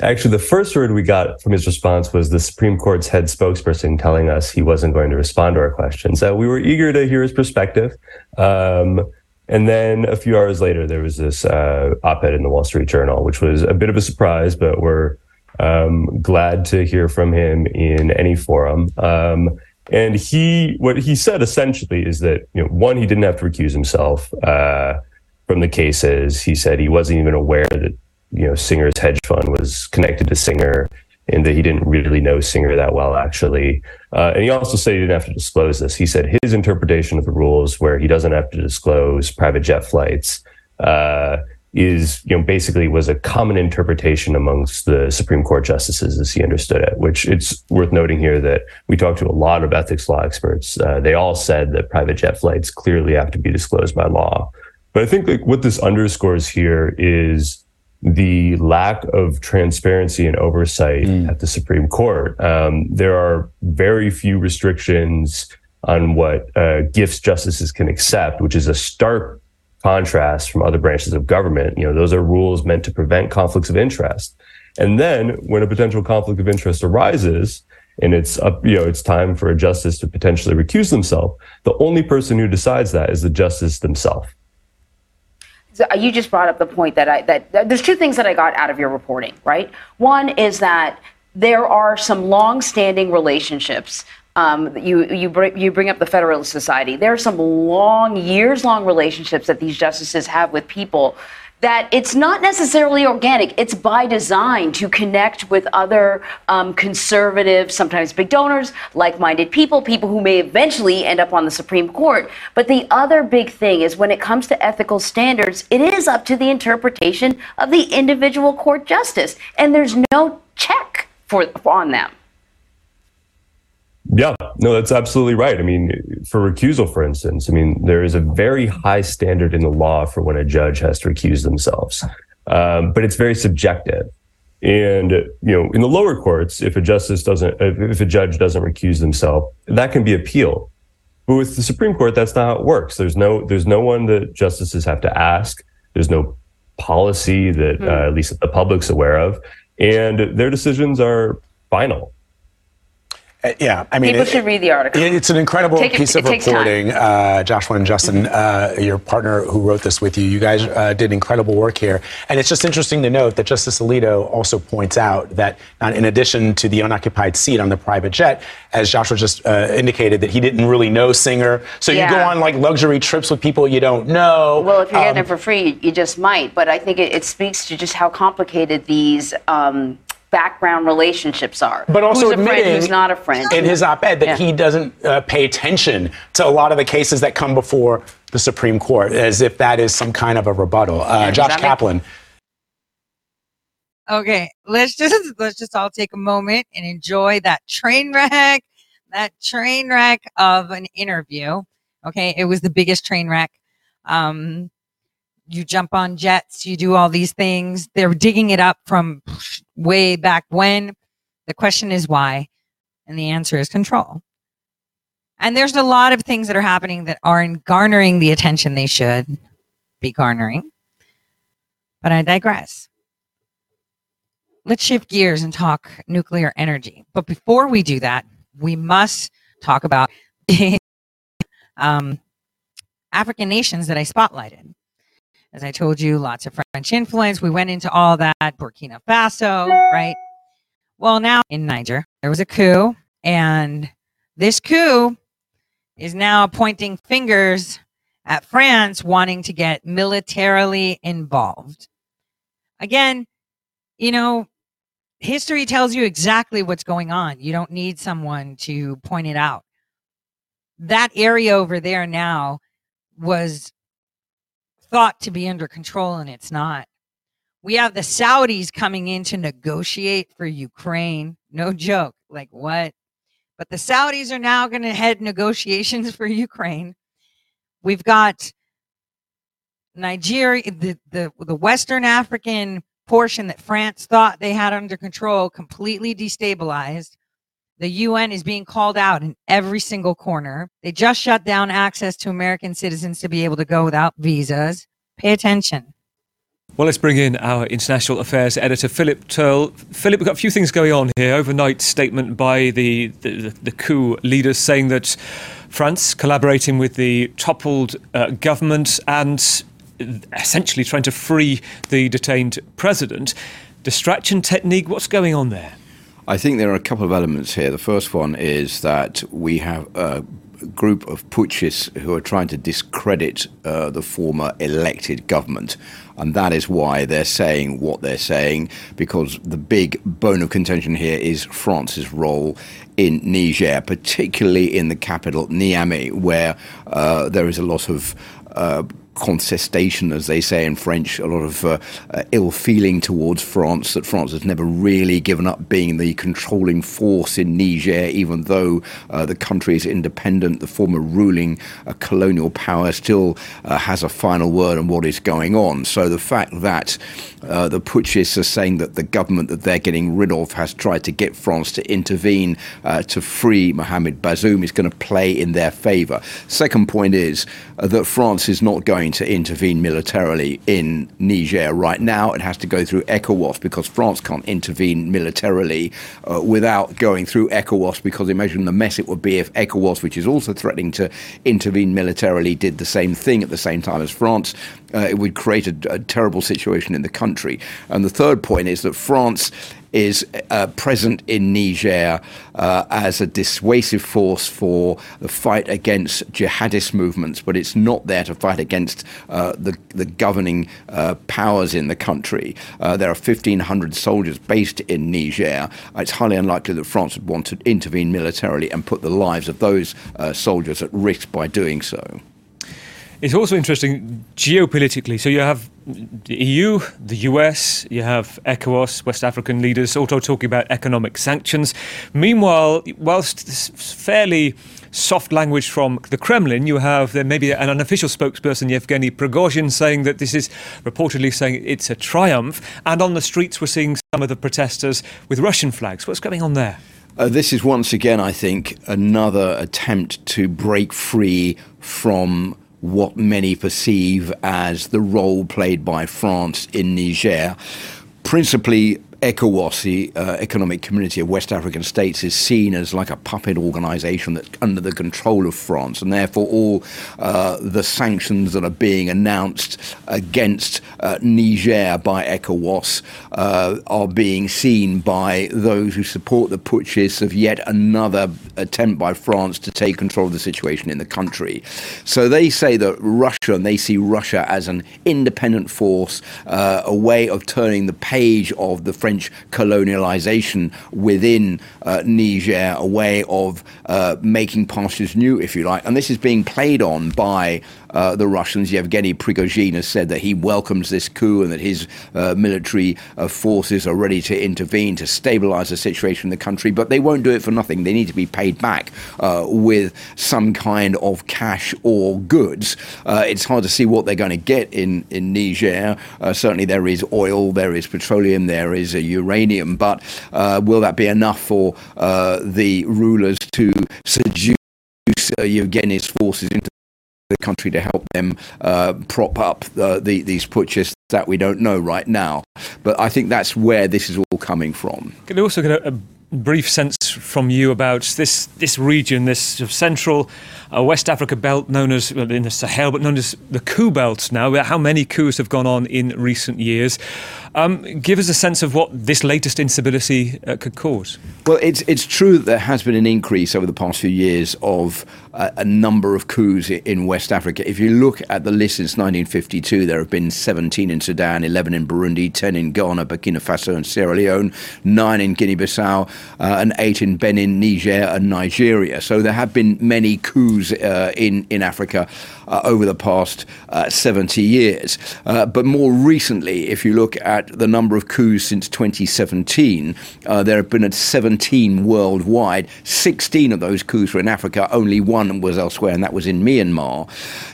Actually, the first word we got from his response was the Supreme Court's head spokesperson telling us he wasn't going to respond to our questions. Uh, we were eager to hear his perspective. Um, and then a few hours later, there was this uh, op ed in the Wall Street Journal, which was a bit of a surprise, but we're um, glad to hear from him in any forum. Um, and he, what he said essentially is that, you know, one, he didn't have to recuse himself uh, from the cases. He said he wasn't even aware that you know Singer's hedge fund was connected to Singer, and that he didn't really know Singer that well actually. Uh, and he also said he didn't have to disclose this. He said his interpretation of the rules, where he doesn't have to disclose private jet flights, uh, is you know basically was a common interpretation amongst the Supreme Court justices as he understood it. Which it's worth noting here that we talked to a lot of ethics law experts. Uh, they all said that private jet flights clearly have to be disclosed by law. But I think like what this underscores here is the lack of transparency and oversight mm. at the Supreme Court. Um, there are very few restrictions on what uh, gifts justices can accept, which is a stark contrast from other branches of government. You know, those are rules meant to prevent conflicts of interest. And then when a potential conflict of interest arises, and it's up, you know, it's time for a justice to potentially recuse themselves. The only person who decides that is the justice themselves. So uh, you just brought up the point that I that, that there's two things that I got out of your reporting, right? One is that there are some long-standing relationships um, you you bring, you bring up the Federalist Society. There are some long, years-long relationships that these justices have with people that it's not necessarily organic. It's by design to connect with other um, conservative, sometimes big donors, like minded people, people who may eventually end up on the Supreme Court. But the other big thing is when it comes to ethical standards, it is up to the interpretation of the individual court justice. And there's no check for, on them. Yeah, no, that's absolutely right. I mean, for recusal, for instance, I mean, there is a very high standard in the law for when a judge has to recuse themselves, um, but it's very subjective. And you know, in the lower courts, if a justice doesn't, if a judge doesn't recuse themselves, that can be appealed. But with the Supreme Court, that's not how it works. There's no, there's no one that justices have to ask. There's no policy that, mm. uh, at least the public's aware of, and their decisions are final. Uh, yeah, I mean, people it, should read the article. It's an incredible Take piece it, of reporting. Uh, Joshua and Justin, uh, your partner who wrote this with you, you guys uh, did incredible work here. And it's just interesting to note that Justice Alito also points out that, in addition to the unoccupied seat on the private jet, as Joshua just uh, indicated, that he didn't really know Singer. So yeah. you go on like luxury trips with people you don't know. Well, if you're um, getting it for free, you just might. But I think it, it speaks to just how complicated these. Um, background relationships are. But also who's admitting, a friend, who's not a friend. In his op-ed, that yeah. he doesn't uh, pay attention to a lot of the cases that come before the Supreme Court, as if that is some kind of a rebuttal. Uh, yeah, Josh Kaplan. Okay, let's just let's just all take a moment and enjoy that train wreck, that train wreck of an interview. Okay, it was the biggest train wreck. Um, you jump on jets, you do all these things. They're digging it up from way back when. The question is why? And the answer is control. And there's a lot of things that are happening that aren't garnering the attention they should be garnering. But I digress. Let's shift gears and talk nuclear energy. But before we do that, we must talk about um, African nations that I spotlighted. As I told you, lots of French influence. We went into all that. Burkina Faso, right? Well, now in Niger, there was a coup, and this coup is now pointing fingers at France wanting to get militarily involved. Again, you know, history tells you exactly what's going on. You don't need someone to point it out. That area over there now was thought to be under control and it's not. We have the Saudis coming in to negotiate for Ukraine. No joke. Like what? But the Saudis are now going to head negotiations for Ukraine. We've got Nigeria, the, the, the Western African portion that France thought they had under control, completely destabilized. The UN is being called out in every single corner. They just shut down access to American citizens to be able to go without visas. Pay attention. Well, let's bring in our international affairs editor, Philip Turle. Philip, we've got a few things going on here. Overnight statement by the, the, the coup leaders saying that France collaborating with the toppled uh, government and essentially trying to free the detained president. Distraction technique, what's going on there? I think there are a couple of elements here. The first one is that we have a group of putschists who are trying to discredit uh, the former elected government. And that is why they're saying what they're saying, because the big bone of contention here is France's role in Niger, particularly in the capital, Niamey, where uh, there is a lot of uh, contestation, as they say in French, a lot of uh, uh, ill feeling towards France, that France has never really given up being the controlling force in Niger, even though uh, the country is independent. The former ruling uh, colonial power still uh, has a final word on what is going on. So the fact that uh, the putschists are saying that the government that they're getting rid of has tried to get France to intervene to free Mohamed Bazoum is going to play in their favor. Second point is that France is not going to intervene militarily in Niger right now. It has to go through ECOWAS because France can't intervene militarily uh, without going through ECOWAS because imagine the mess it would be if ECOWAS, which is also threatening to intervene militarily, did the same thing at the same time as France. Uh, it would create a, a terrible situation in the country. And the third point is that France is uh, present in Niger uh, as a dissuasive force for the fight against jihadist movements, but it's not there to fight against uh, the, the governing uh, powers in the country. Uh, there are 1,500 soldiers based in Niger. It's highly unlikely that France would want to intervene militarily and put the lives of those uh, soldiers at risk by doing so. It's also interesting geopolitically. So you have the EU, the US, you have ECOWAS, West African leaders, also talking about economic sanctions. Meanwhile, whilst fairly soft language from the Kremlin, you have there maybe an unofficial spokesperson, Yevgeny Prigozhin, saying that this is reportedly saying it's a triumph. And on the streets, we're seeing some of the protesters with Russian flags. What's going on there? Uh, this is once again, I think, another attempt to break free from what many perceive as the role played by France in Niger. Principally, ECOWAS, the uh, Economic Community of West African States, is seen as like a puppet organization that's under the control of France, and therefore all uh, the sanctions that are being announced against uh, Niger by ECOWAS uh, are being seen by those who support the putschists of yet another attempt by France to take control of the situation in the country. So they say that Russia, and they see Russia as an independent force, uh, a way of turning the page of the French French colonialization within uh, Niger, a way of uh, making pastures new, if you like. And this is being played on by uh, the Russians. Yevgeny Prigozhin has said that he welcomes this coup and that his uh, military uh, forces are ready to intervene to stabilize the situation in the country. But they won't do it for nothing. They need to be paid back uh, with some kind of cash or goods. Uh, it's hard to see what they're going to get in, in Niger. Uh, certainly, there is oil, there is petroleum, there is uranium. But will that be enough for the rulers to seduce Yevgeny's forces into the country to help them uh, prop up uh, the, these putschists that we don't know right now. But I think that's where this is all coming from. Can I also get a, a brief sense from you about this this region, this sort of central uh, West Africa belt known as well, in the Sahel, but known as the coup belt now? How many coups have gone on in recent years? Um, give us a sense of what this latest instability uh, could cause. Well, it's it's true that there has been an increase over the past few years of uh, a number of coups in West Africa. If you look at the list since 1952, there have been 17 in Sudan, 11 in Burundi, 10 in Ghana, Burkina Faso, and Sierra Leone, nine in Guinea-Bissau, uh, and eight in Benin, Niger, and Nigeria. So there have been many coups uh, in in Africa uh, over the past uh, 70 years. Uh, but more recently, if you look at the number of coups since 2017, uh, there have been 17 worldwide. 16 of those coups were in Africa, only one was elsewhere, and that was in Myanmar.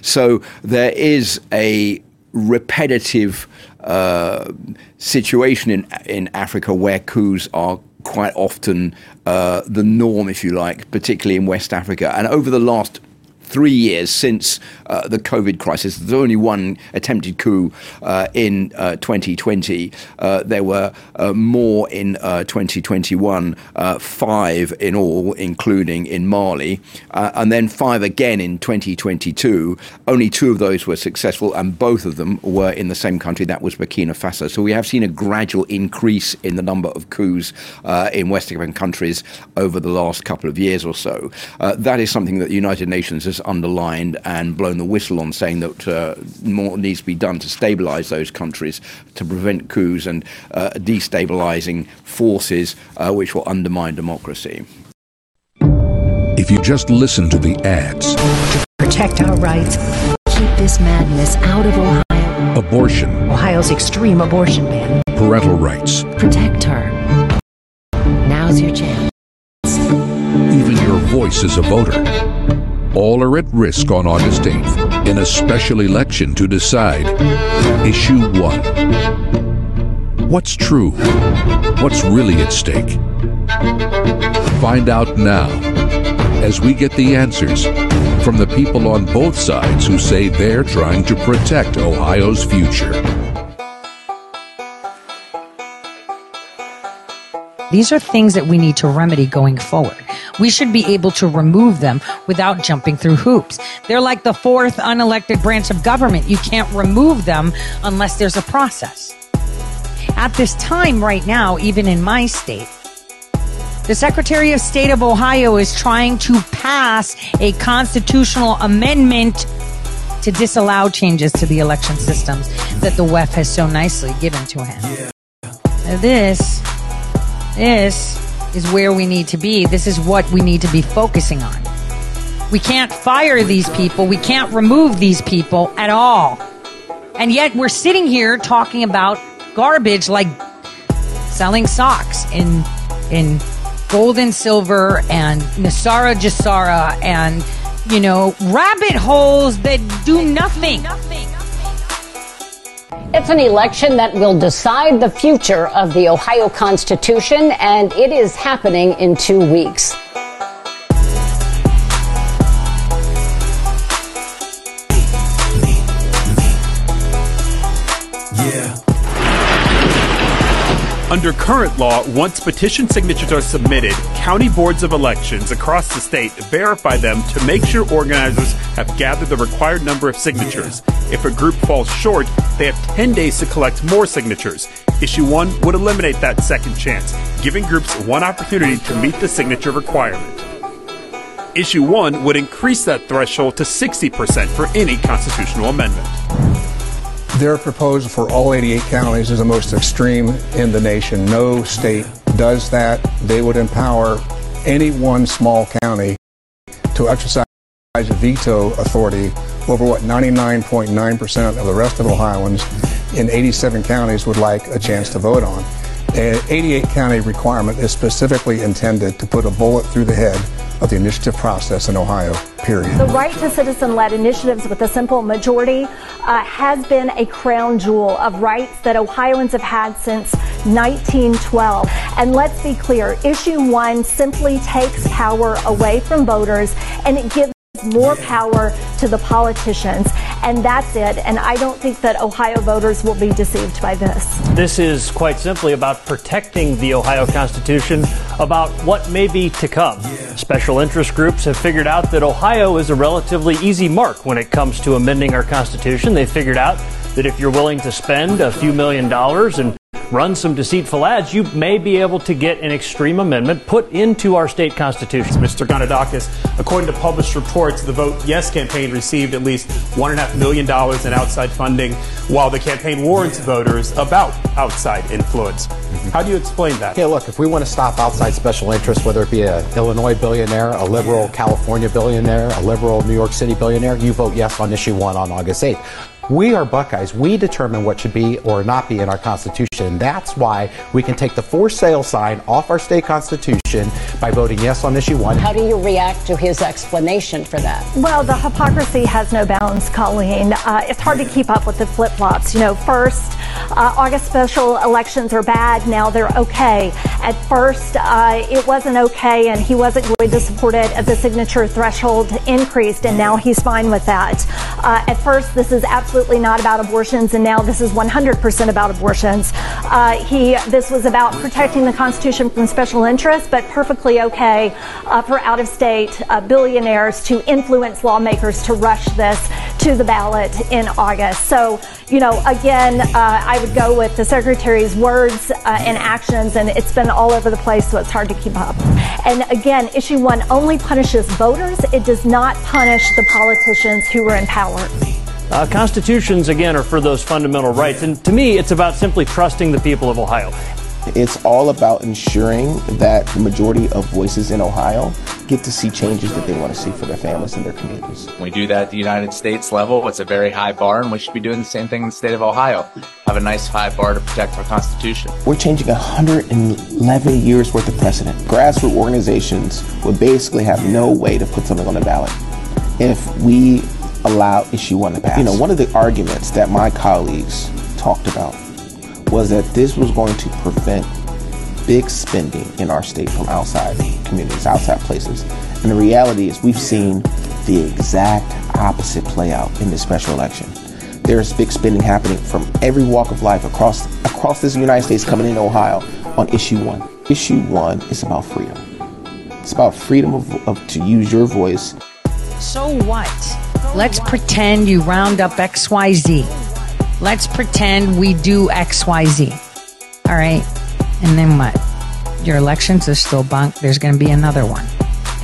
So there is a repetitive uh, situation in in Africa where coups are quite often uh, the norm, if you like, particularly in West Africa. And over the last three years since uh, the COVID crisis. There's only one attempted coup uh, in uh, 2020. Uh, there were uh, more in 2021, uh, five in all, including in Mali, and then five again in 2022. Only two of those were successful, and both of them were in the same country, that was Burkina Faso. So we have seen a gradual increase in the number of coups in West African countries over the last couple of years or so. that is something that the United Nations has underlined and blown the whistle on, saying that uh, more needs to be done to stabilize those countries, to prevent coups and uh, destabilizing forces uh, which will undermine democracy. If you just listen to the ads, to protect our rights, keep this madness out of Ohio. Abortion. Ohio's extreme abortion ban. Parental rights. Protect her. Now's your chance. Even your voice as a voter all are at risk on August 8th in a special election to decide Issue 1. What's true? What's really at stake? Find out now as we get the answers from the people on both sides who say they're trying to protect Ohio's future. These are things that we need to remedy going forward. We should be able to remove them without jumping through hoops. They're like the fourth unelected branch of government. You can't remove them unless there's a process. At this time, right now, even in my state, the Secretary of State of Ohio is trying to pass a constitutional amendment to disallow changes to the election systems that the WEF has so nicely given to him. Yeah. This this is where we need to be. This is what we need to be focusing on. We can't fire these people. We can't remove these people at all. And yet we're sitting here talking about garbage like selling socks in in gold and silver and NESARA GESARA and you know rabbit holes that do nothing. nothing. It's an election that will decide the future of the Ohio Constitution, and it is happening in two weeks. Under current law, once petition signatures are submitted, county boards of elections across the state verify them to make sure organizers have gathered the required number of signatures. If a group falls short, they have 10 days to collect more signatures. Issue 1 would eliminate that second chance, giving groups one opportunity to meet the signature requirement. Issue 1 would increase that threshold to 60% for any constitutional amendment. Their proposal for all 88 counties is the most extreme in the nation. No state does that. They would empower any one small county to exercise veto authority over what 99.9% of the rest of Ohioans in 87 counties would like a chance to vote on. An 88 county requirement is specifically intended to put a bullet through the head of the initiative process in Ohio, period. The right to citizen led initiatives with a simple majority uh, has been a crown jewel of rights that Ohioans have had since 1912. And let's be clear issue one simply takes power away from voters and it gives more power to the politicians. And that's it. And I don't think that Ohio voters will be deceived by this. This is quite simply about protecting the Ohio Constitution, about what may be to come. Special interest groups have figured out that Ohio is a relatively easy mark when it comes to amending our Constitution. They figured out that if you're willing to spend a few million dollars and run some deceitful ads, you may be able to get an extreme amendment put into our state constitution. Mr. Ganadakis, according to published reports, the Vote Yes campaign received at least $1.5 million in outside funding, while the campaign warns voters about outside influence. Mm-hmm. How do you explain that? Yeah, look, if we want to stop outside special interests, whether it be an Illinois billionaire, a liberal California billionaire, a liberal New York City billionaire, you vote yes on issue one on August 8th. We are Buckeyes. We determine what should be or not be in our Constitution. That's why we can take the for sale sign off our state Constitution by voting yes on issue one. How do you react to his explanation for that? Well, the hypocrisy has no bounds, Colleen. Uh, it's hard to keep up with the flip flops. You know, first, uh, August special elections are bad. Now they're okay. At first, uh, it wasn't okay, and he wasn't going to support it as the signature threshold increased, and now he's fine with that. Uh, at first, this is absolutely not about abortions, and now this is 100% about abortions. Uh, he, this was about protecting the Constitution from special interests, but perfectly okay uh, for out-of-state uh, billionaires to influence lawmakers to rush this to the ballot in August. So, you know, again, uh, I would go with the secretary's words uh, and actions, and it's been all over the place, so it's hard to keep up. And again, issue one only punishes voters; it does not punish the politicians who are in power. Uh, constitutions, again, are for those fundamental rights. And to me, it's about simply trusting the people of Ohio. It's all about ensuring that the majority of voices in Ohio get to see changes that they want to see for their families and their communities. We do that at the United States level. It's a very high bar, and we should be doing the same thing in the state of Ohio. Have a nice high bar to protect our Constitution. We're changing 111 years worth of precedent. Grassroots organizations would basically have no way to put something on the ballot if we allow issue one to pass. You know, one of the arguments that my colleagues talked about was that this was going to prevent big spending in our state from outside communities, outside places. And the reality is we've seen the exact opposite play out in this special election. There's big spending happening from every walk of life across across this United States coming into Ohio on issue one. Issue one is about freedom. It's about freedom of, of to use your voice. So what? Let's pretend you round up XYZ. Let's pretend we do XYZ. All right. And then what? Your elections are still bunk. There's going to be another one.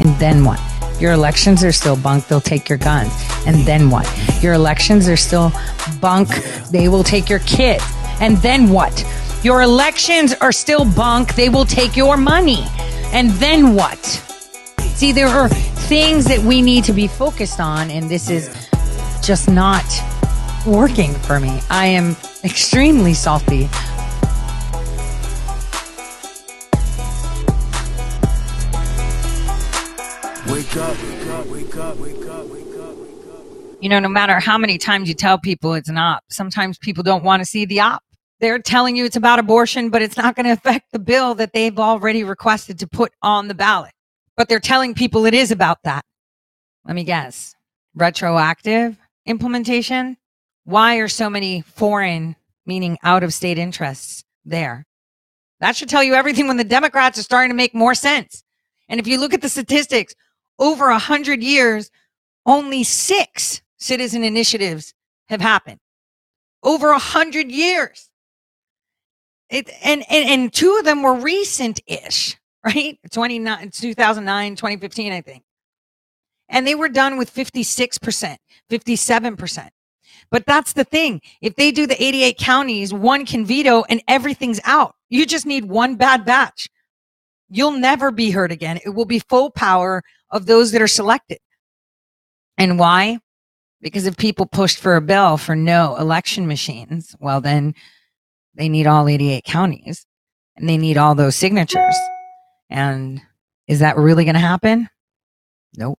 And then what? Your elections are still bunk. They'll take your guns. And then what? Your elections are still bunk. They will take your kid. And then what? Your elections are still bunk. They will take your money. And then what? See, there are things that we need to be focused on, and this is just not working for me. I am extremely salty. Wake up, wake up, wake up, wake up, wake up. You know, no matter how many times you tell people it's an op, sometimes people don't want to see the op. They're telling you it's about abortion, but it's not going to affect the bill that they've already requested to put on the ballot. But they're telling people it is about that. Let me guess. Retroactive implementation? Why are so many foreign, meaning out of state interests there? That should tell you everything when the Democrats are starting to make more sense. And if you look at the statistics, over a hundred years, only six citizen initiatives have happened. Over a hundred years. It, and, and, and two of them were recent-ish, right? 29, 2009, 2015, I think. And they were done with 56%, 57%. But that's the thing. If they do the 88 counties, one can veto and everything's out. You just need one bad batch. You'll never be heard again. It will be full power of those that are selected. And why? Because if people pushed for a bill for no election machines, well, then they need all 88 counties and they need all those signatures. And is that really going to happen? Nope.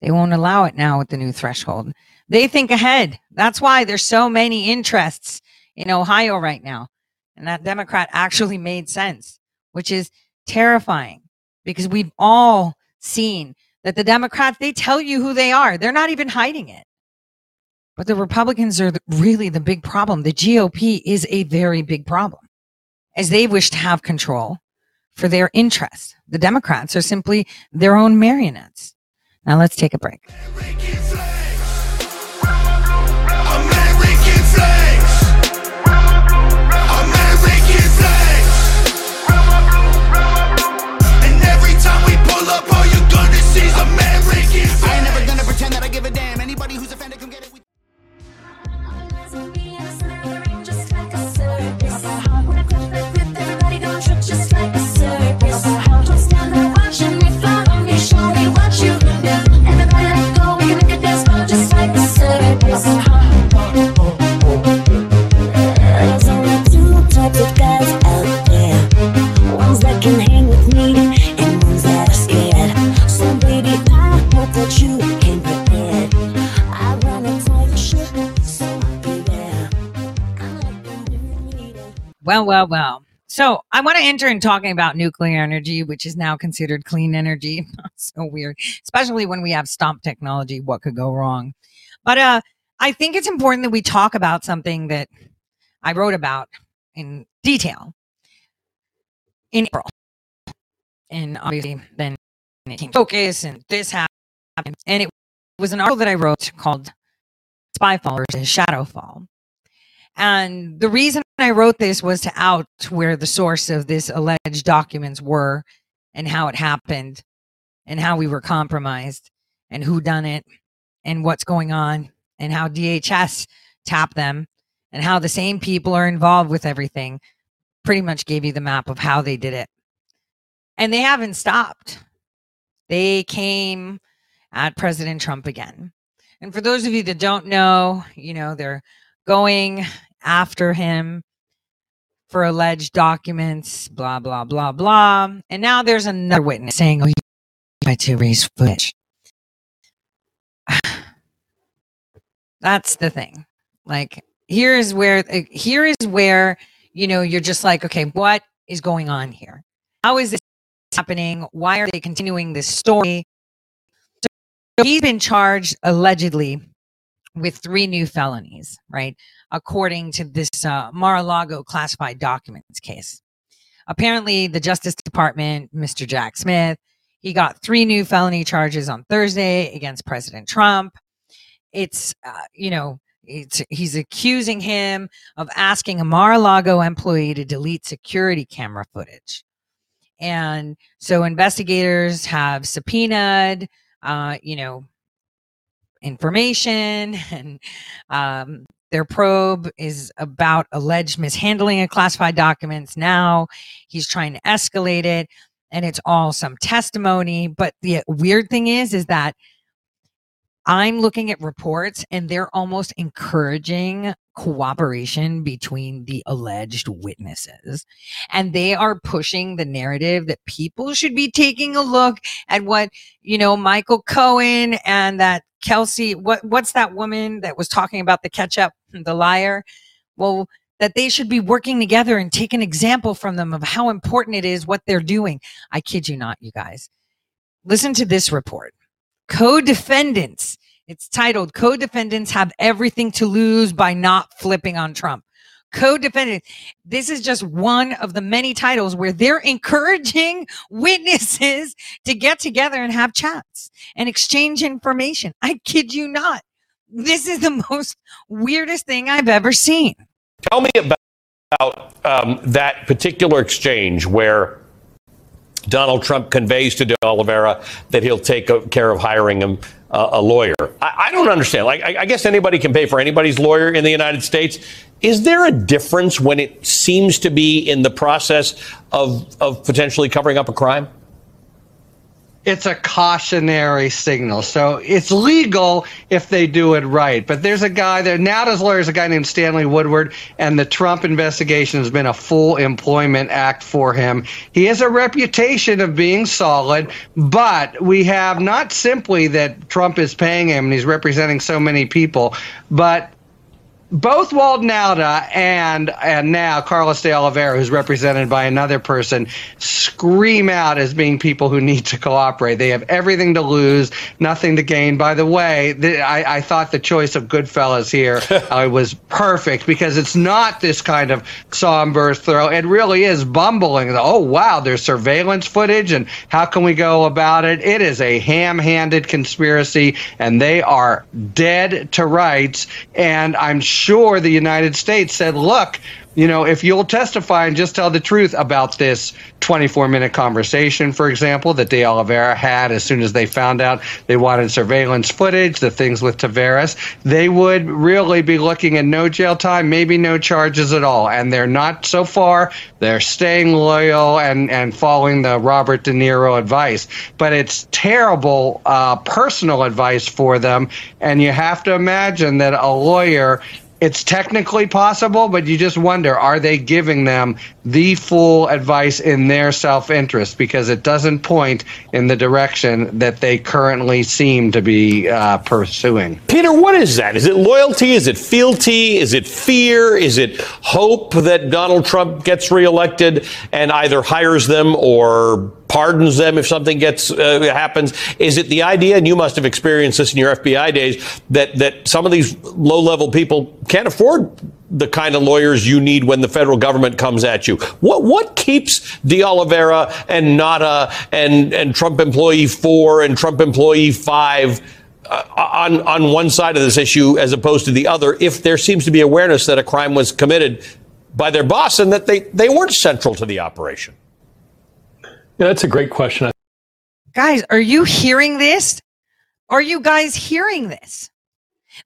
They won't allow it now with the new threshold. They think ahead. That's why there's so many interests in Ohio right now. And that Democrat actually made sense, which is terrifying because we've all seen that the Democrats, they tell you who they are. They're not even hiding it. But the Republicans are really the big problem. The GOP is a very big problem as they wish to have control for their interests. The Democrats are simply their own marionettes. Now let's take a break. Well, well, well. So I want to enter in talking about nuclear energy, which is now considered clean energy. so weird, especially when we have stomp technology. What could go wrong? But uh, I think it's important that we talk about something that I wrote about in detail in April. And obviously, then it came focus, and this happened. And it was an article that I wrote called Spyfall versus Shadowfall. And the reason I wrote this was to out where the source of this alleged documents were and how it happened and how we were compromised and who done it and what's going on and how DHS tapped them and how the same people are involved with everything. Pretty much gave you the map of how they did it. And they haven't stopped. They came at President Trump again. And for those of you that don't know, you know, they're going after him for alleged documents, blah, blah, blah, blah. And now there's another witness saying, oh, you tried to raise footage. That's the thing. Like, here is where, here is where, you know, you're just like, okay, what is going on here? How is this happening? Why are they continuing this story? So he's been charged allegedly with three new felonies, right? According to this uh, Mar-a-Lago classified documents case. Apparently, the Justice Department, Mr. Jack Smith, he got three new felony charges on Thursday against President Trump. It's, uh, you know, it's, he's accusing him of asking a Mar-a-Lago employee to delete security camera footage. And so investigators have subpoenaed, uh, you know, information and um, their probe is about alleged mishandling of classified documents. Now he's trying to escalate it and it's all some testimony. But the weird thing is, is that I'm looking at reports and they're almost encouraging cooperation between the alleged witnesses. And they are pushing the narrative that people should be taking a look at what, you know, Michael Cohen and that Kelsey, what what's that woman that was talking about the ketchup, the liar? Well, that they should be working together and take an example from them of how important it is what they're doing. I kid you not, you guys. Listen to this report. Co-defendants. It's titled Co-defendants have everything to lose by not flipping on Trump Co defendants. This is just one of the many titles where they're encouraging witnesses to get together and have chats and exchange information. I kid you not. This is the most weirdest thing I've ever seen. Tell me about um, that particular exchange where Donald Trump conveys to De Oliveira that he'll take care of hiring him uh, a lawyer. I, I, don't understand. Like, I, I guess anybody can pay for anybody's lawyer in the United States. Is there a difference when it seems to be in the process of, of potentially covering up a crime? It's a cautionary signal. So it's legal if they do it right. But there's a guy there. Nauta's lawyer is a guy named Stanley Woodward, and the Trump investigation has been a full employment act for him. He has a reputation of being solid, but we have not simply that Trump is paying him and he's representing so many people, but both Walt Nauta and and now Carlos de Oliveira, who's represented by another person, scream out as being people who need to cooperate. They have everything to lose, nothing to gain. By the way, the, I, I, thought the choice of Goodfellas here uh, was perfect because it's not this kind of somber throw. It really is bumbling. Oh wow, there's surveillance footage, and how can we go about it? It is a ham-handed conspiracy, and they are dead to rights. And I'm sure sure the United States said, look, you know, if you'll testify and just tell the truth about this 24 minute conversation, for example, that De Oliveira had as soon as they found out they wanted surveillance footage, the things with Tavares, they would really be looking at no jail time, maybe no charges at all. And they're not so far. They're staying loyal and, and following the Robert De Niro advice. But it's terrible uh, personal advice for them. And you have to imagine that a lawyer it's technically possible, but you just wonder are they giving them the full advice in their self interest? Because it doesn't point in the direction that they currently seem to be uh, pursuing. Peter, what is that? Is it loyalty? Is it fealty? Is it fear? Is it hope that Donald Trump gets reelected and either hires them or pardons them if something gets uh, happens? Is it the idea, and you must have experienced this in your FBI days, that that some of these low level people can't afford the kind of lawyers you need when the federal government comes at you. What what keeps De Oliveira and Nauta and and Trump employee four and Trump employee five? Uh, on on one side of this issue as opposed to the other, if there seems to be awareness that a crime was committed by their boss and that they, they weren't central to the operation. Yeah, that's a great question. Guys, are you hearing this? Are you guys hearing this?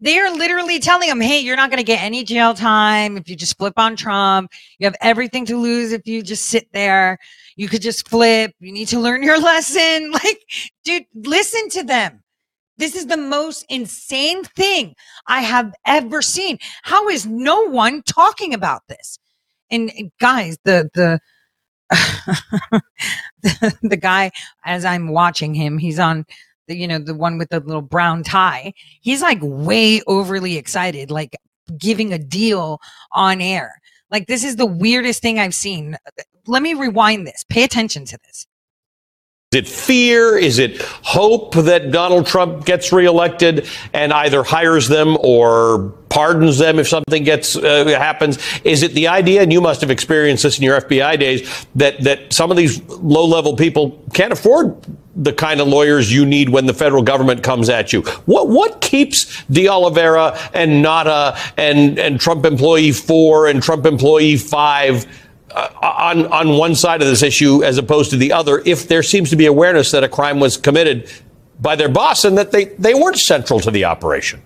They are literally telling him, hey, you're not going to get any jail time if you just flip on Trump. You have everything to lose if you just sit there. You could just flip. You need to learn your lesson. Like, dude, listen to them. This is the most insane thing I have ever seen. How is no one talking about this? And guys, the, the, the, the guy as I'm watching him, he's on the you know the one with the little brown tie. He's like way overly excited, like giving a deal on air. Like this is the weirdest thing I've seen. Let me rewind this. Pay attention to this. Is it fear? Is it hope that Donald Trump gets reelected and either hires them or pardons them if something gets uh, happens? Is it the idea, and you must have experienced this in your FBI days, that that some of these low level people can't afford the kind of lawyers you need when the federal government comes at you? What what keeps De Oliveira and Nauta and and Trump employee four and Trump employee five? Uh, on on one side of this issue as opposed to the other if there seems to be awareness that a crime was committed by their boss and that they, they weren't central to the operation?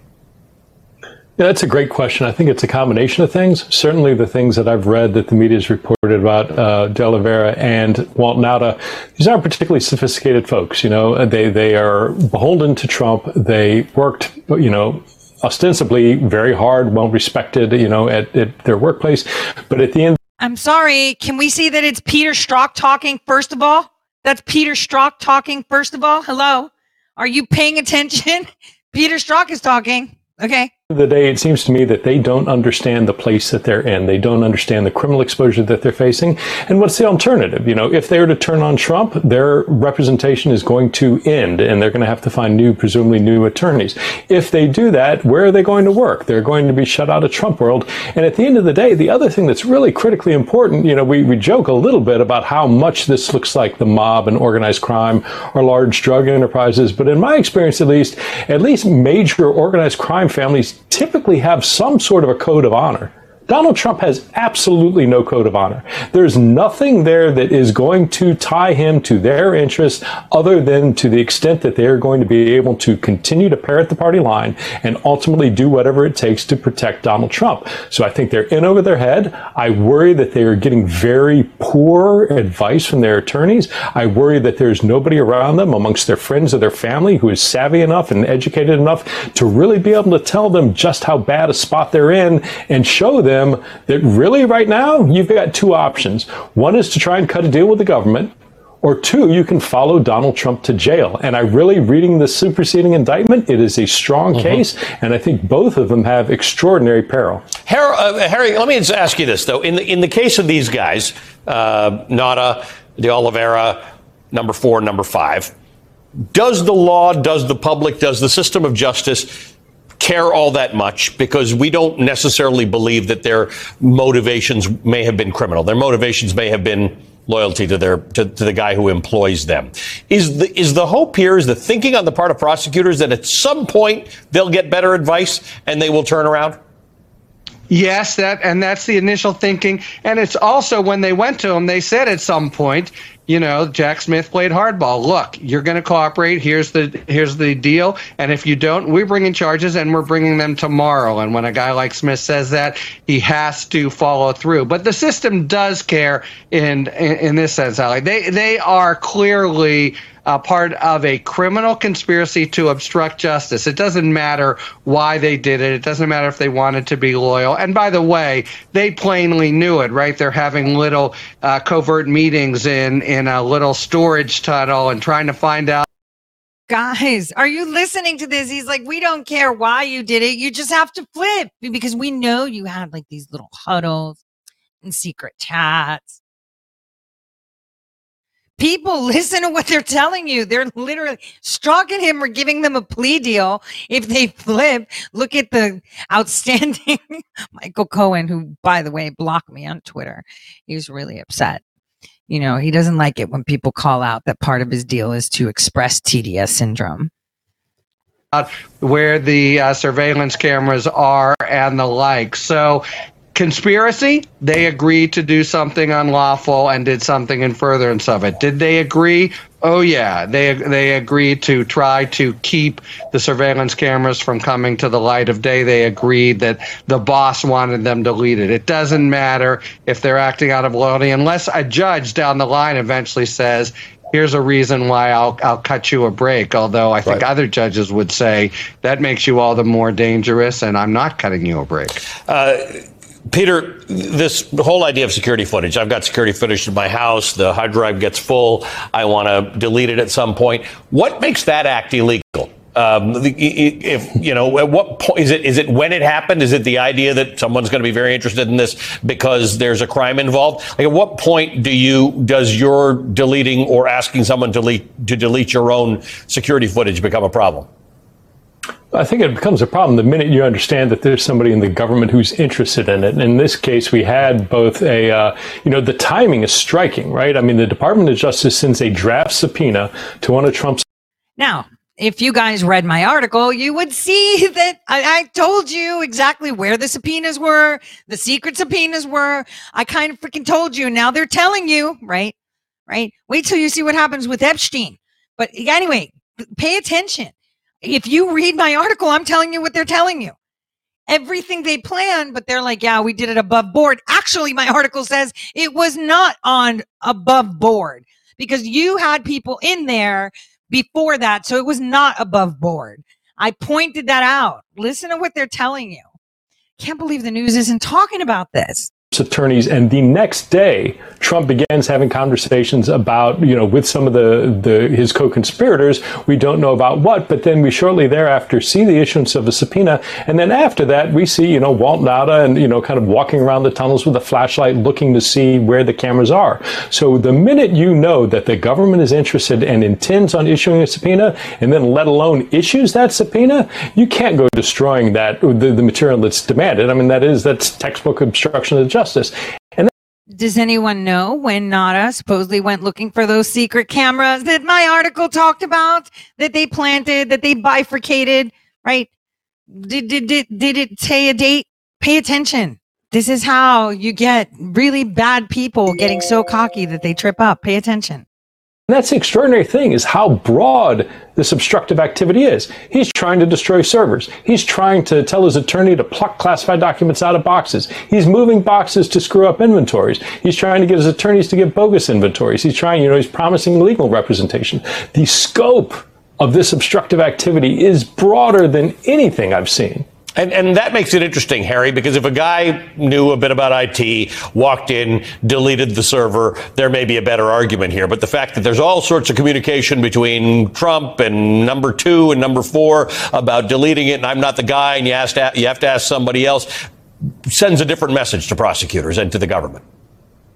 Yeah, that's a great question. I think it's a combination of things. Certainly, the things that I've read that the media has reported about uh, De Oliveira and Walt Nauta, these aren't particularly sophisticated folks. You know, they they are beholden to Trump. They worked, you know, ostensibly very hard, well respected, you know, at, at their workplace, but at the end I'm sorry. Can we see that it's Peter Strzok talking, first of all? That's Peter Strzok talking, first of all. Hello? Are you paying attention? Peter Strzok is talking. Okay the day, it seems to me that they don't understand the place that they're in. They don't understand the criminal exposure that they're facing. And what's the alternative? You know, if they were to turn on Trump, their representation is going to end and they're going to have to find new, presumably new attorneys. If they do that, where are they going to work? They're going to be shut out of Trump world. And at the end of the day, the other thing that's really critically important, you know, we, we joke a little bit about how much this looks like the mob and organized crime or large drug enterprises. But in my experience, at least, at least major organized crime families typically have some sort of a code of honor Donald Trump has absolutely no code of honor. There's nothing there that is going to tie him to their interests other than to the extent that they are going to be able to continue to parrot the party line and ultimately do whatever it takes to protect Donald Trump. So I think they're in over their head. I worry that they are getting very poor advice from their attorneys. I worry that there's nobody around them amongst their friends or their family who is savvy enough and educated enough to really be able to tell them just how bad a spot they're in and show them them that really right now you've got two options. One is to try and cut a deal with the government. Or two, you can follow Donald Trump to jail. And I really, reading the superseding indictment, it is a strong mm-hmm. case, and I think both of them have extraordinary peril. Harry, uh, Harry, let me just ask you this though: in the in the case of these guys, uh, Nauta, De Oliveira, number four, number five, does the law, does the public, does the system of justice care all that much because we don't necessarily believe that their motivations may have been criminal. Their motivations may have been loyalty to their to, to, the guy who employs them. Is the is the hope here is the thinking on the part of prosecutors that at some point they'll get better advice and they will turn around? Yes, that and that's the initial thinking. And it's also when they went to him, they said at some point, you know, Jack Smith played hardball. Look, you're going to cooperate. Here's the here's the deal. And if you don't, we're bringing charges and we're bringing them tomorrow. And when a guy like Smith says that, he has to follow through. But the system does care in in, in this sense, Ali. They they are clearly uh, part of a criminal conspiracy to obstruct justice. It doesn't matter why they did it. It doesn't matter if they wanted to be loyal. And by the way, they plainly knew it, right? They're having little uh, covert meetings in in a little storage tunnel and trying to find out. Guys, are you listening to this? He's like, we don't care why you did it. You just have to flip because we know you had like these little huddles and secret chats people listen to what they're telling you. They're literally stalking him or giving them a plea deal. If they flip, look at the outstanding Michael Cohen, who, by the way, blocked me on Twitter. He was really upset. You know, he doesn't like it when people call out that part of his deal is to express TDS syndrome. Where the uh, surveillance cameras are and the like. So conspiracy, they agreed to do something unlawful and did something in furtherance of it. Did they agree? Oh yeah, they they agreed to try to keep the surveillance cameras from coming to the light of day. They agreed that the boss wanted them deleted. It doesn't matter if they're acting out of loyalty unless a judge down the line eventually says, here's a reason why I'll I'll cut you a break. Although I think right. other judges would say that makes you all the more dangerous, and I'm not cutting you a break. Uh, Peter, this whole idea of security footage. I've got security footage in my house. The hard drive gets full. I want to delete it at some point. What makes that act illegal? Um, if you know, at what point is it? Is it when it happened? Is it the idea that someone's going to be very interested in this because there's a crime involved? Like, at what point do you does your deleting or asking someone to delete to delete your own security footage become a problem? I think it becomes a problem the minute you understand that there's somebody in the government who's interested in it. And in this case, we had both a, uh, you know, the timing is striking, right? I mean, the Department of Justice sends a draft subpoena to one of Trump's. Now, if you guys read my article, you would see that I, I, told you exactly where the subpoenas were, the secret subpoenas were. I kind of freaking told you. Now they're telling you, right? Right? Wait till you see what happens with Epstein. But anyway, pay attention if you read my article, I'm telling you what they're telling you. Everything they plan, but they're like, yeah, we did it above board. Actually, my article says it was not on above board because you had people in there before that. So it was not above board. I pointed that out. Listen to what they're telling you. Can't believe the news isn't talking about this attorneys and the next day Trump begins having conversations about you know with some of the, the his co-conspirators. We don't know about what but then we shortly thereafter see the issuance of a subpoena. And then after that we see you know Walt Nauta and you know kind of walking around the tunnels with a flashlight looking to see where the cameras are. So the minute you know that the government is interested and intends on issuing a subpoena and then let alone issues that subpoena you can't go destroying that the, the material that's demanded. I mean that is that's textbook obstruction of justice justice. And does anyone know when Nauta supposedly went looking for those secret cameras that my article talked about, that they planted, that they bifurcated, right? Did, did, did, did it say a date? Pay attention. This is how you get really bad people getting so cocky that they trip up. Pay attention. And that's the extraordinary thing is how broad this obstructive activity is. He's trying to destroy servers. He's trying to tell his attorney to pluck classified documents out of boxes. He's moving boxes to screw up inventories. He's trying to get his attorneys to give bogus inventories. He's trying, you know, he's promising legal representation. The scope of this obstructive activity is broader than anything I've seen. And, and that makes it interesting, Harry, because if a guy knew a bit about IT, walked in, deleted the server, there may be a better argument here. But the fact that there's all sorts of communication between Trump and number two and number four about deleting it, and I'm not the guy, and you, you have to ask somebody else, sends a different message to prosecutors and to the government.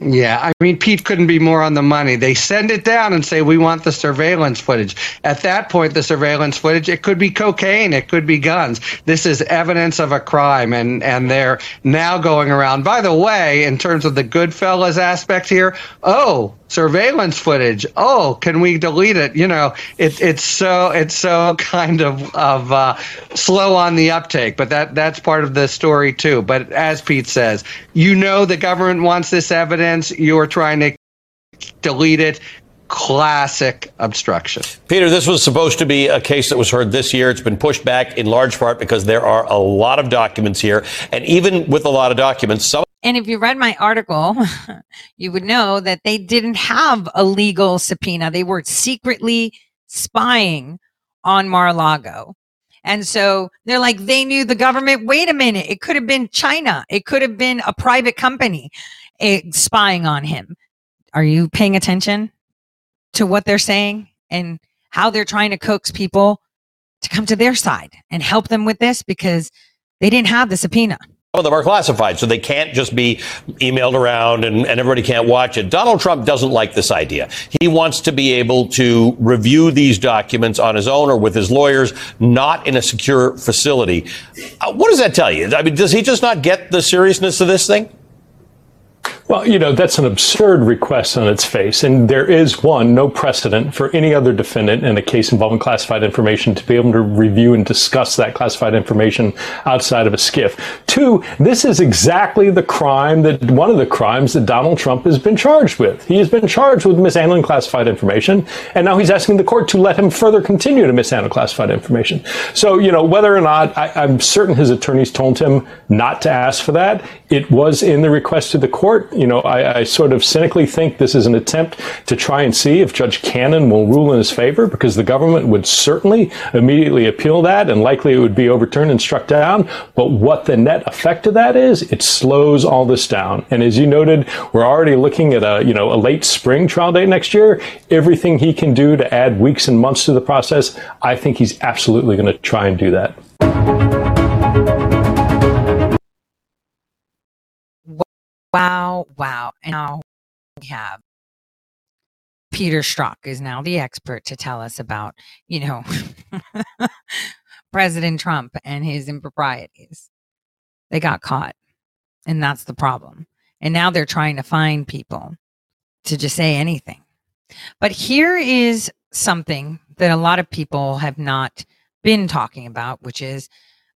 Yeah, I mean, Pete couldn't be more on the money. They send it down and say, we want the surveillance footage. At that point, the surveillance footage, it could be cocaine, it could be guns. This is evidence of a crime, and, and they're now going around. By the way, in terms of the Goodfellas aspect here, oh, surveillance footage. Oh, can we delete it? You know, it, it's so it's so kind of of uh, slow on the uptake, but that that's part of the story too. But as Pete says, you know the government wants this evidence. You're trying to delete it. Classic obstruction. Peter, this was supposed to be a case that was heard this year. It's been pushed back in large part because there are a lot of documents here. And even with a lot of documents, some and if you read my article, you would know that they didn't have a legal subpoena. They were secretly spying on Mar-a-Lago. And so they're like, they knew the government. Wait a minute. It could have been China. It could have been a private company eh, spying on him. Are you paying attention to what they're saying and how they're trying to coax people to come to their side and help them with this? Because they didn't have the subpoena of them are classified, so they can't just be emailed around and, and, everybody can't watch it. Donald Trump doesn't like this idea. He wants to be able to review these documents on his own or with his lawyers, not in a secure facility. Uh, what does that tell you? I mean, does he just not get the seriousness of this thing? Well, you know, that's an absurd request on its face. And there is one, no precedent for any other defendant in a case involving classified information to be able to review and discuss that classified information outside of a SCIF. Two, this is exactly the crime that one of the crimes that Donald Trump has been charged with. He has been charged with mishandling classified information. And now he's asking the court to let him further continue to mishandle classified information. So, you know, whether or not I, I'm certain his attorneys told him not to ask for that, it was in the request to the court you know, I, I, sort of cynically think this is an attempt to try and see if Judge Cannon will rule in his favor because the government would certainly immediately appeal that and likely it would be overturned and struck down. But what the net effect of that is, it slows all this down. And as you noted, we're already looking at a, you know, a late spring trial date next year. Everything he can do to add weeks and months to the process, I think he's absolutely going to try and do that. Wow, wow. And now we have Peter Strzok is now the expert to tell us about, you know, President Trump and his improprieties. They got caught. And that's the problem. And now they're trying to find people to just say anything. But here is something that a lot of people have not been talking about, which is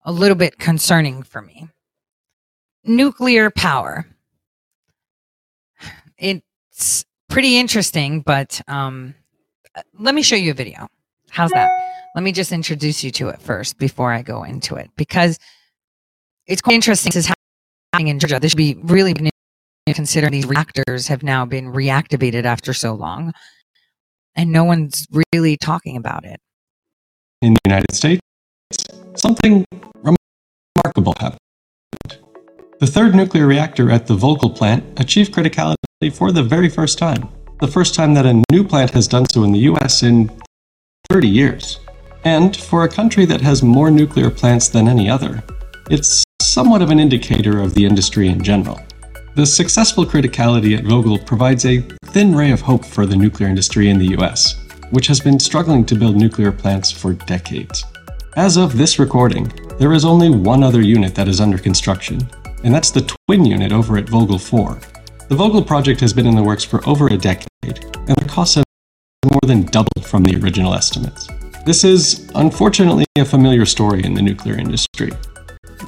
a little bit concerning for me. Nuclear power it's pretty interesting, but um, let me show you a video. How's that? Let me just introduce you to it first before I go into it because it's quite interesting. This is happening in Georgia. This should be really considering these reactors have now been reactivated after so long, and no one's really talking about it. In the United States, something remarkable happened. The third nuclear reactor at the Vogtle plant achieved criticality for the very first time. The first time that a new plant has done so in the US in 30 years. And for a country that has more nuclear plants than any other, it's somewhat of an indicator of the industry in general. The successful criticality at Vogtle provides a thin ray of hope for the nuclear industry in the US, which has been struggling to build nuclear plants for decades. As of this recording, there is only one other unit that is under construction, and that's the twin unit over at Vogtle 4, the Vogtle project has been in the works for over a decade, and the costs have more than doubled from the original estimates. This is, unfortunately, a familiar story in the nuclear industry,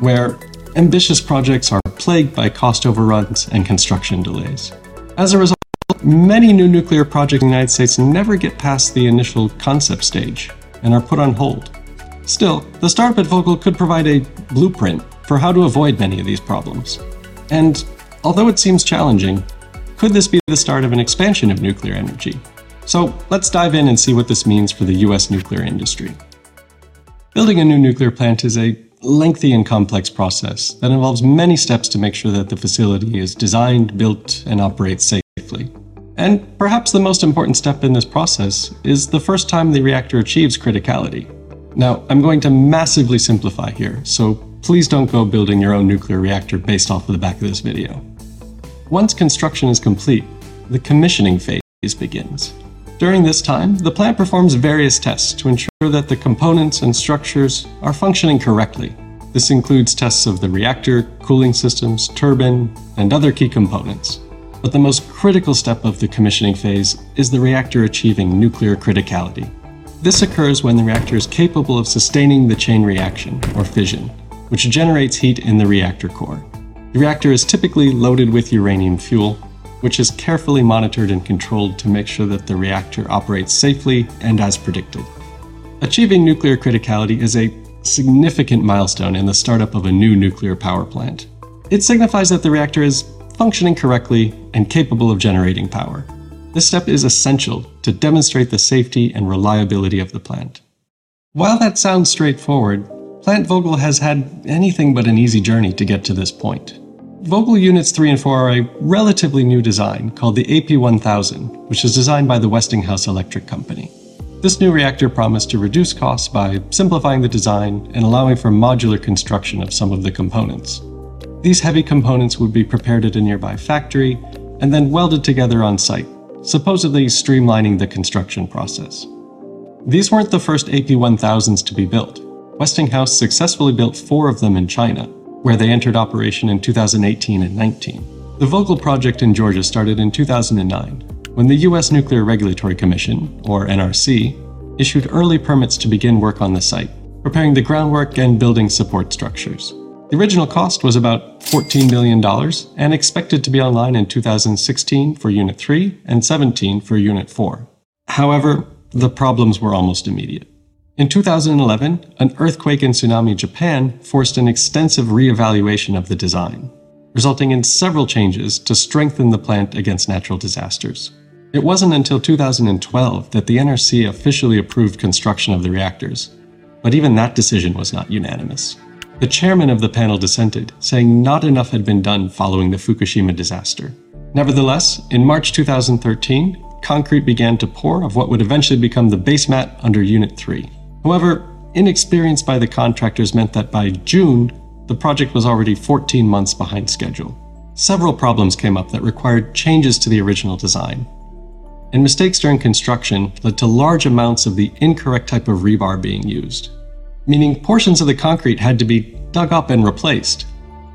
where ambitious projects are plagued by cost overruns and construction delays. As a result, many new nuclear projects in the United States never get past the initial concept stage and are put on hold. Still, the startup at Vogtle could provide a blueprint for how to avoid many of these problems. And although it seems challenging, could this be the start of an expansion of nuclear energy? So let's dive in and see what this means for the US nuclear industry. Building a new nuclear plant is a lengthy and complex process that involves many steps to make sure that the facility is designed, built, and operates safely. And perhaps the most important step in this process is the first time the reactor achieves criticality. Now, I'm going to massively simplify here, so please don't go building your own nuclear reactor based off of the back of this video. Once construction is complete, the commissioning phase begins. During this time, the plant performs various tests to ensure that the components and structures are functioning correctly. This includes tests of the reactor, cooling systems, turbine, and other key components. But the most critical step of the commissioning phase is the reactor achieving nuclear criticality. This occurs when the reactor is capable of sustaining the chain reaction, or fission, which generates heat in the reactor core. The reactor is typically loaded with uranium fuel, which is carefully monitored and controlled to make sure that the reactor operates safely and as predicted. Achieving nuclear criticality is a significant milestone in the startup of a new nuclear power plant. It signifies that the reactor is functioning correctly and capable of generating power. This step is essential to demonstrate the safety and reliability of the plant. While that sounds straightforward, Plant Vogtle has had anything but an easy journey to get to this point. Vogtle Units 3 and 4 are a relatively new design called the AP1000, which is designed by the Westinghouse Electric Company. This new reactor promised to reduce costs by simplifying the design and allowing for modular construction of some of the components. These heavy components would be prepared at a nearby factory and then welded together on site, supposedly streamlining the construction process. These weren't the first AP1000s to be built. Westinghouse successfully built four of them in China, where they entered operation in 2018 and 19. The Vogtle project in Georgia started in 2009, when the U.S. Nuclear Regulatory Commission, or NRC, issued early permits to begin work on the site, preparing the groundwork and building support structures. The original cost was about $14 million and expected to be online in 2016 for Unit 3 and 17 for Unit 4. However, the problems were almost immediate. In 2011, an earthquake and tsunami in Japan forced an extensive reevaluation of the design, resulting in several changes to strengthen the plant against natural disasters. It wasn't until 2012 that the NRC officially approved construction of the reactors, but even that decision was not unanimous. The chairman of the panel dissented, saying not enough had been done following the Fukushima disaster. Nevertheless, in March 2013, concrete began to pour of what would eventually become the base mat under Unit 3. However, inexperience by the contractors meant that by June, the project was already 14 months behind schedule. Several problems came up that required changes to the original design. And mistakes during construction led to large amounts of the incorrect type of rebar being used, meaning portions of the concrete had to be dug up and replaced.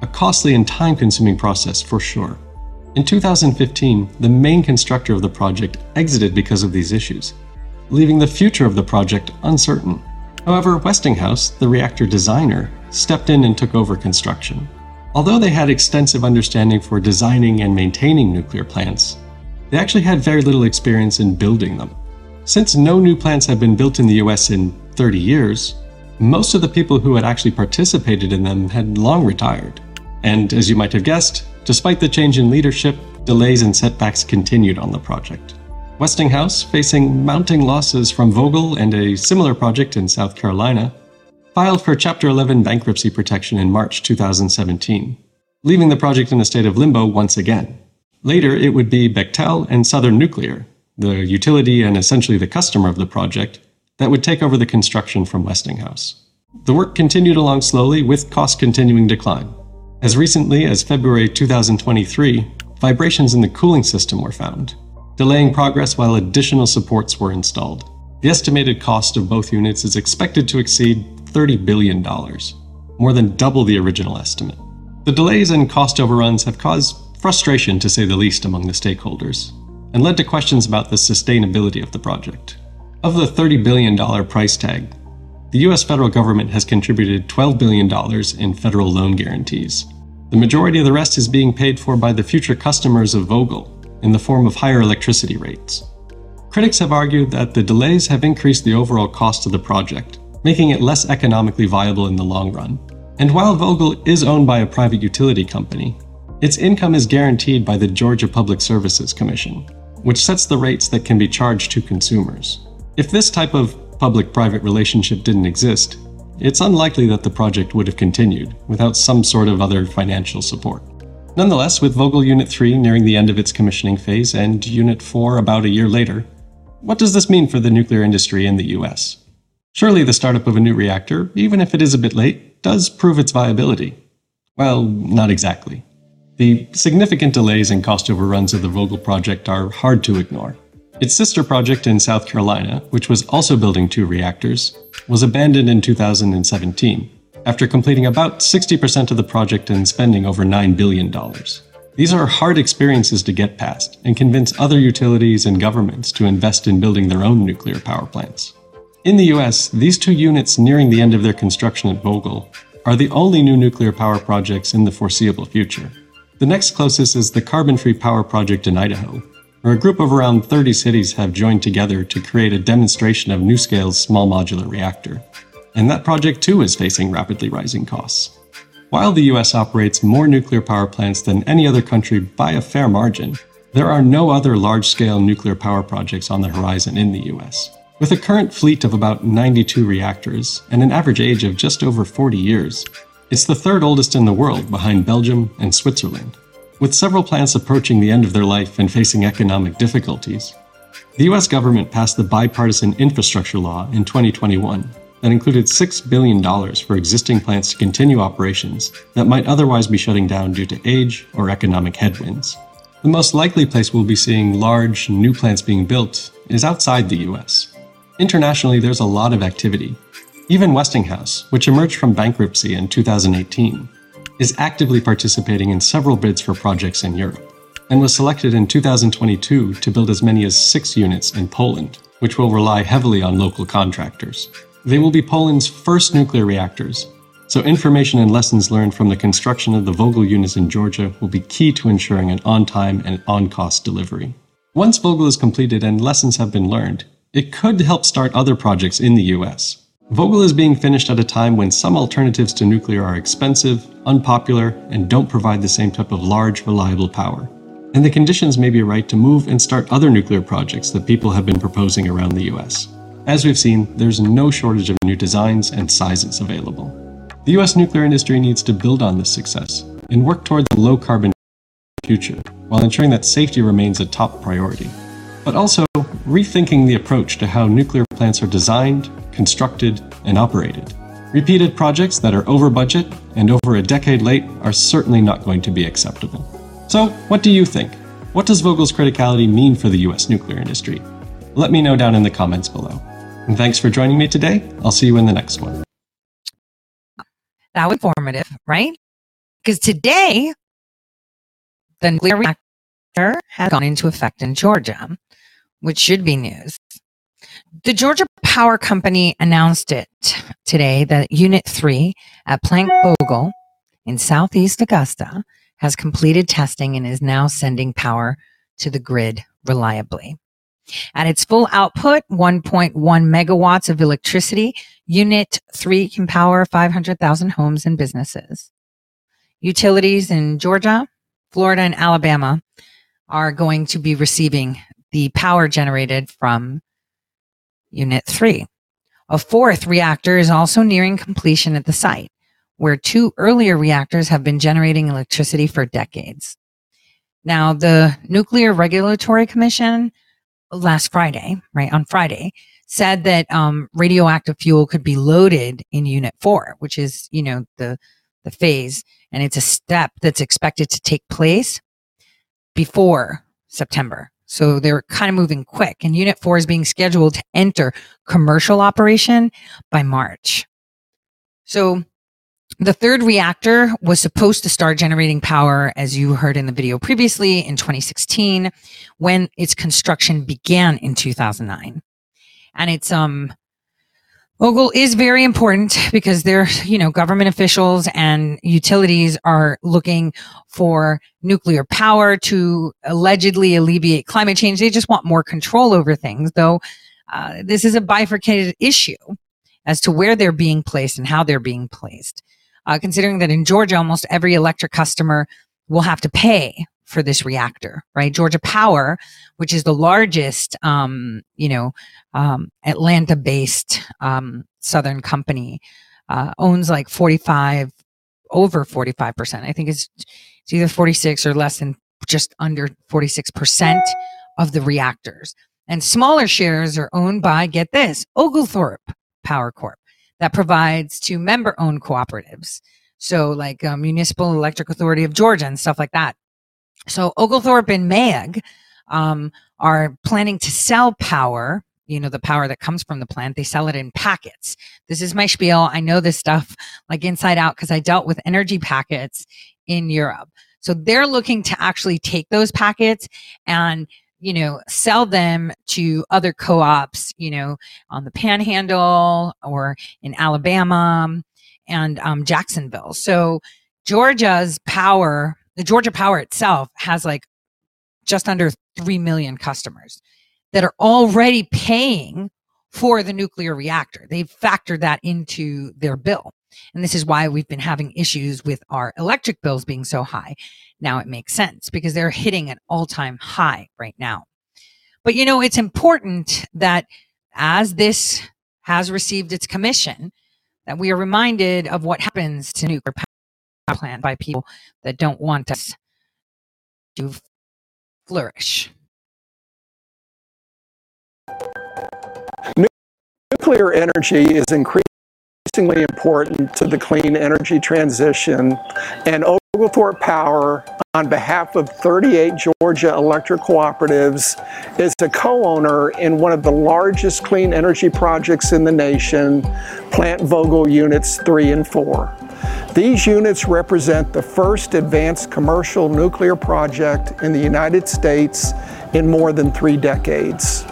A costly and time consuming process for sure. In 2015, the main constructor of the project exited because of these issues, leaving the future of the project uncertain. However, Westinghouse, the reactor designer, stepped in and took over construction. Although they had extensive understanding for designing and maintaining nuclear plants, they actually had very little experience in building them. Since no new plants had been built in the US in 30 years, most of the people who had actually participated in them had long retired. And as you might have guessed, despite the change in leadership, delays and setbacks continued on the project. Westinghouse, facing mounting losses from Vogtle and a similar project in South Carolina, filed for Chapter 11 bankruptcy protection in March 2017, leaving the project in a state of limbo once again. Later, it would be Bechtel and Southern Nuclear, the utility and essentially the customer of the project, that would take over the construction from Westinghouse. The work continued along slowly, with costs continuing climb. As recently as February 2023, vibrations in the cooling system were found, delaying progress while additional supports were installed. The estimated cost of both units is expected to exceed $30 billion, more than double the original estimate. The delays and cost overruns have caused frustration, to say the least, among the stakeholders, and led to questions about the sustainability of the project. Of the $30 billion price tag, the US federal government has contributed $12 billion in federal loan guarantees. The majority of the rest is being paid for by the future customers of Vogtle in the form of higher electricity rates. Critics have argued that the delays have increased the overall cost of the project, making it less economically viable in the long run. And while Vogtle is owned by a private utility company, its income is guaranteed by the Georgia Public Services Commission, which sets the rates that can be charged to consumers. If this type of public private relationship didn't exist, it's unlikely that the project would have continued without some sort of other financial support. Nonetheless, with Vogtle Unit 3 nearing the end of its commissioning phase and Unit 4 about a year later, what does this mean for the nuclear industry in the US? Surely the startup of a new reactor, even if it is a bit late, does prove its viability. Well, not exactly. The significant delays and cost overruns of the Vogtle project are hard to ignore. Its sister project in South Carolina, which was also building two reactors, was abandoned in 2017 after completing about 60% of the project and spending over $9 billion. These are hard experiences to get past and convince other utilities and governments to invest in building their own nuclear power plants. In the US, these two units nearing the end of their construction at Vogtle are the only new nuclear power projects in the foreseeable future. The next closest is the Carbon Free Power Project in Idaho, where a group of around 30 cities have joined together to create a demonstration of NuScale's small modular reactor. And that project too is facing rapidly rising costs. While the US operates more nuclear power plants than any other country by a fair margin, there are no other large scale nuclear power projects on the horizon in the US. With a current fleet of about 92 reactors and an average age of just over 40 years, it's the third oldest in the world behind Belgium and Switzerland. With several plants approaching the end of their life and facing economic difficulties, the US government passed the Bipartisan Infrastructure Law in 2021 that included $6 billion for existing plants to continue operations that might otherwise be shutting down due to age or economic headwinds. The most likely place we'll be seeing large, new plants being built is outside the US. Internationally, there's a lot of activity. Even Westinghouse, which emerged from bankruptcy in 2018, is actively participating in several bids for projects in Europe, and was selected in 2022 to build as many as six units in Poland, which will rely heavily on local contractors. They will be Poland's first nuclear reactors, so information and lessons learned from the construction of the Vogtle units in Georgia will be key to ensuring an on time and on cost delivery. Once Vogtle is completed and lessons have been learned, it could help start other projects in the US. Vogtle is being finished at a time when some alternatives to nuclear are expensive, unpopular, and don't provide the same type of large, reliable power. And the conditions may be right to move and start other nuclear projects that people have been proposing around the US. As we've seen, there's no shortage of new designs and sizes available. The US nuclear industry needs to build on this success and work toward a low carbon future while ensuring that safety remains a top priority. But also rethinking the approach to how nuclear plants are designed, constructed, and operated. Repeated projects that are over budget and over a decade late are certainly not going to be acceptable. So, what do you think? What does Vogtle's criticality mean for the US nuclear industry? Let me know down in the comments below. And thanks for joining me today. I'll see you in the next one. That was informative, right? Because today, the nuclear reactor has gone into effect in Georgia, which should be news. The Georgia Power Company announced it today that Unit 3 at Plant Vogtle in southeast Augusta has completed testing and is now sending power to the grid reliably. At its full output, 1.1 megawatts of electricity, Unit 3 can power 500,000 homes and businesses. Utilities in Georgia, Florida, and Alabama are going to be receiving the power generated from Unit 3. A fourth reactor is also nearing completion at the site, where two earlier reactors have been generating electricity for decades. Now, the Nuclear Regulatory Commission last Friday, right on Friday, said that um, radioactive fuel could be loaded in Unit 4, which is, you know, the the phase, and it's a step that's expected to take place before September. So they're kind of moving quick. And Unit 4 is being scheduled to enter commercial operation by March. So the third reactor was supposed to start generating power, as you heard in the video previously, in 2016, when its construction began in 2009. And it's, um, Vogtle is very important because they're, you know, government officials and utilities are looking for nuclear power to allegedly alleviate climate change. They just want more control over things, though. Uh, this is a bifurcated issue as to where they're being placed and how they're being placed. Uh, considering that in Georgia, almost every electric customer will have to pay for this reactor, right? Georgia Power, which is the largest, um, you know, um, Atlanta-based um, Southern company, uh, owns like 45, over 45 percent. I think it's it's either 46 or less than just under 46 percent of the reactors. And smaller shares are owned by, get this, Oglethorpe Power Corp, that provides to member-owned cooperatives. So, like uh, Municipal Electric Authority of Georgia and stuff like that. So Oglethorpe and MEAG um, are planning to sell power. You know, the power that comes from the plant, they sell it in packets. This is my spiel. I know this stuff like inside out because I dealt with energy packets in Europe. So they're looking to actually take those packets and you know, sell them to other co-ops, you know, on the panhandle or in Alabama and um, Jacksonville. So Georgia's power the Georgia Power itself has like just under 3 million customers that are already paying for the nuclear reactor. They've factored that into their bill. And this is why we've been having issues with our electric bills being so high. Now it makes sense because they're hitting an all time high right now. But you know, it's important that as this has received its commission, that we are reminded of what happens to nuclear power plant by people that don't want us to flourish. Nuclear energy is increasingly important to the clean energy transition, and Oglethorpe Power, on behalf of 38 Georgia electric cooperatives, is a co-owner in one of the largest clean energy projects in the nation, Plant Vogtle Units 3 and 4. These units represent the first advanced commercial nuclear project in the United States in more than three decades.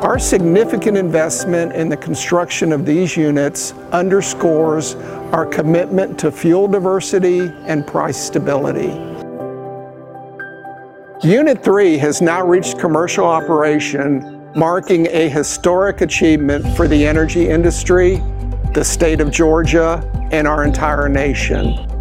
Our significant investment in the construction of these units underscores our commitment to fuel diversity and price stability. Unit 3 has now reached commercial operation, marking a historic achievement for the energy industry, the state of Georgia, and our entire nation.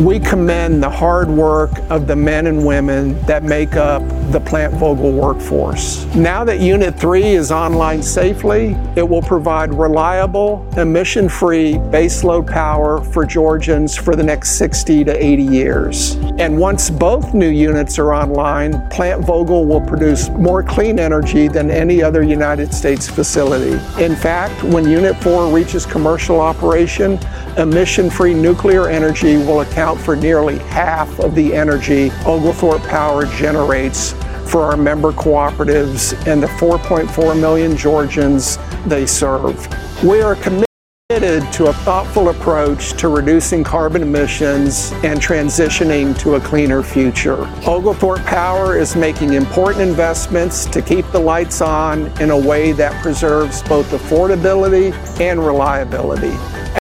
We commend the hard work of the men and women that make up the Plant Vogtle workforce. Now that Unit 3 is online safely, it will provide reliable, emission-free baseload power for Georgians for the next 60 to 80 years. And once both new units are online, Plant Vogtle will produce more clean energy than any other United States facility. In fact, when Unit 4 reaches commercial operation, emission-free nuclear energy will account for nearly half of the energy Oglethorpe Power generates for our member cooperatives and the 4.4 million Georgians they serve. We are committed to a thoughtful approach to reducing carbon emissions and transitioning to a cleaner future. Oglethorpe Power is making important investments to keep the lights on in a way that preserves both affordability and reliability.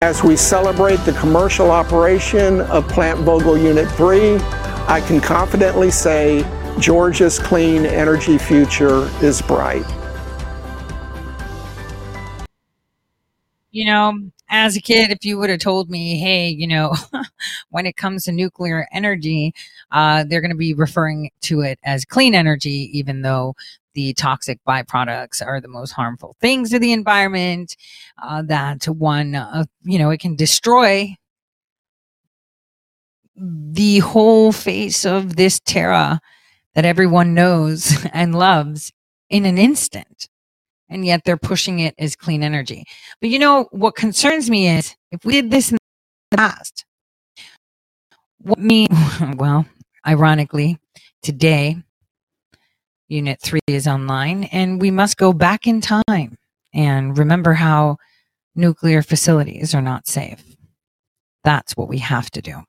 As we celebrate the commercial operation of Plant Vogtle Unit 3, I can confidently say Georgia's clean energy future is bright. You know, as a kid, if you would have told me, hey, you know, when it comes to nuclear energy, uh, they're going to be referring to it as clean energy, even though the toxic byproducts are the most harmful things to the environment, uh, that one, uh, you know, it can destroy the whole face of this terra that everyone knows and loves in an instant. And yet they're pushing it as clean energy. But you know, what concerns me is if we did this in the past, what me, well, ironically, today, Unit 3 is online, and we must go back in time and remember how nuclear facilities are not safe. That's what we have to do.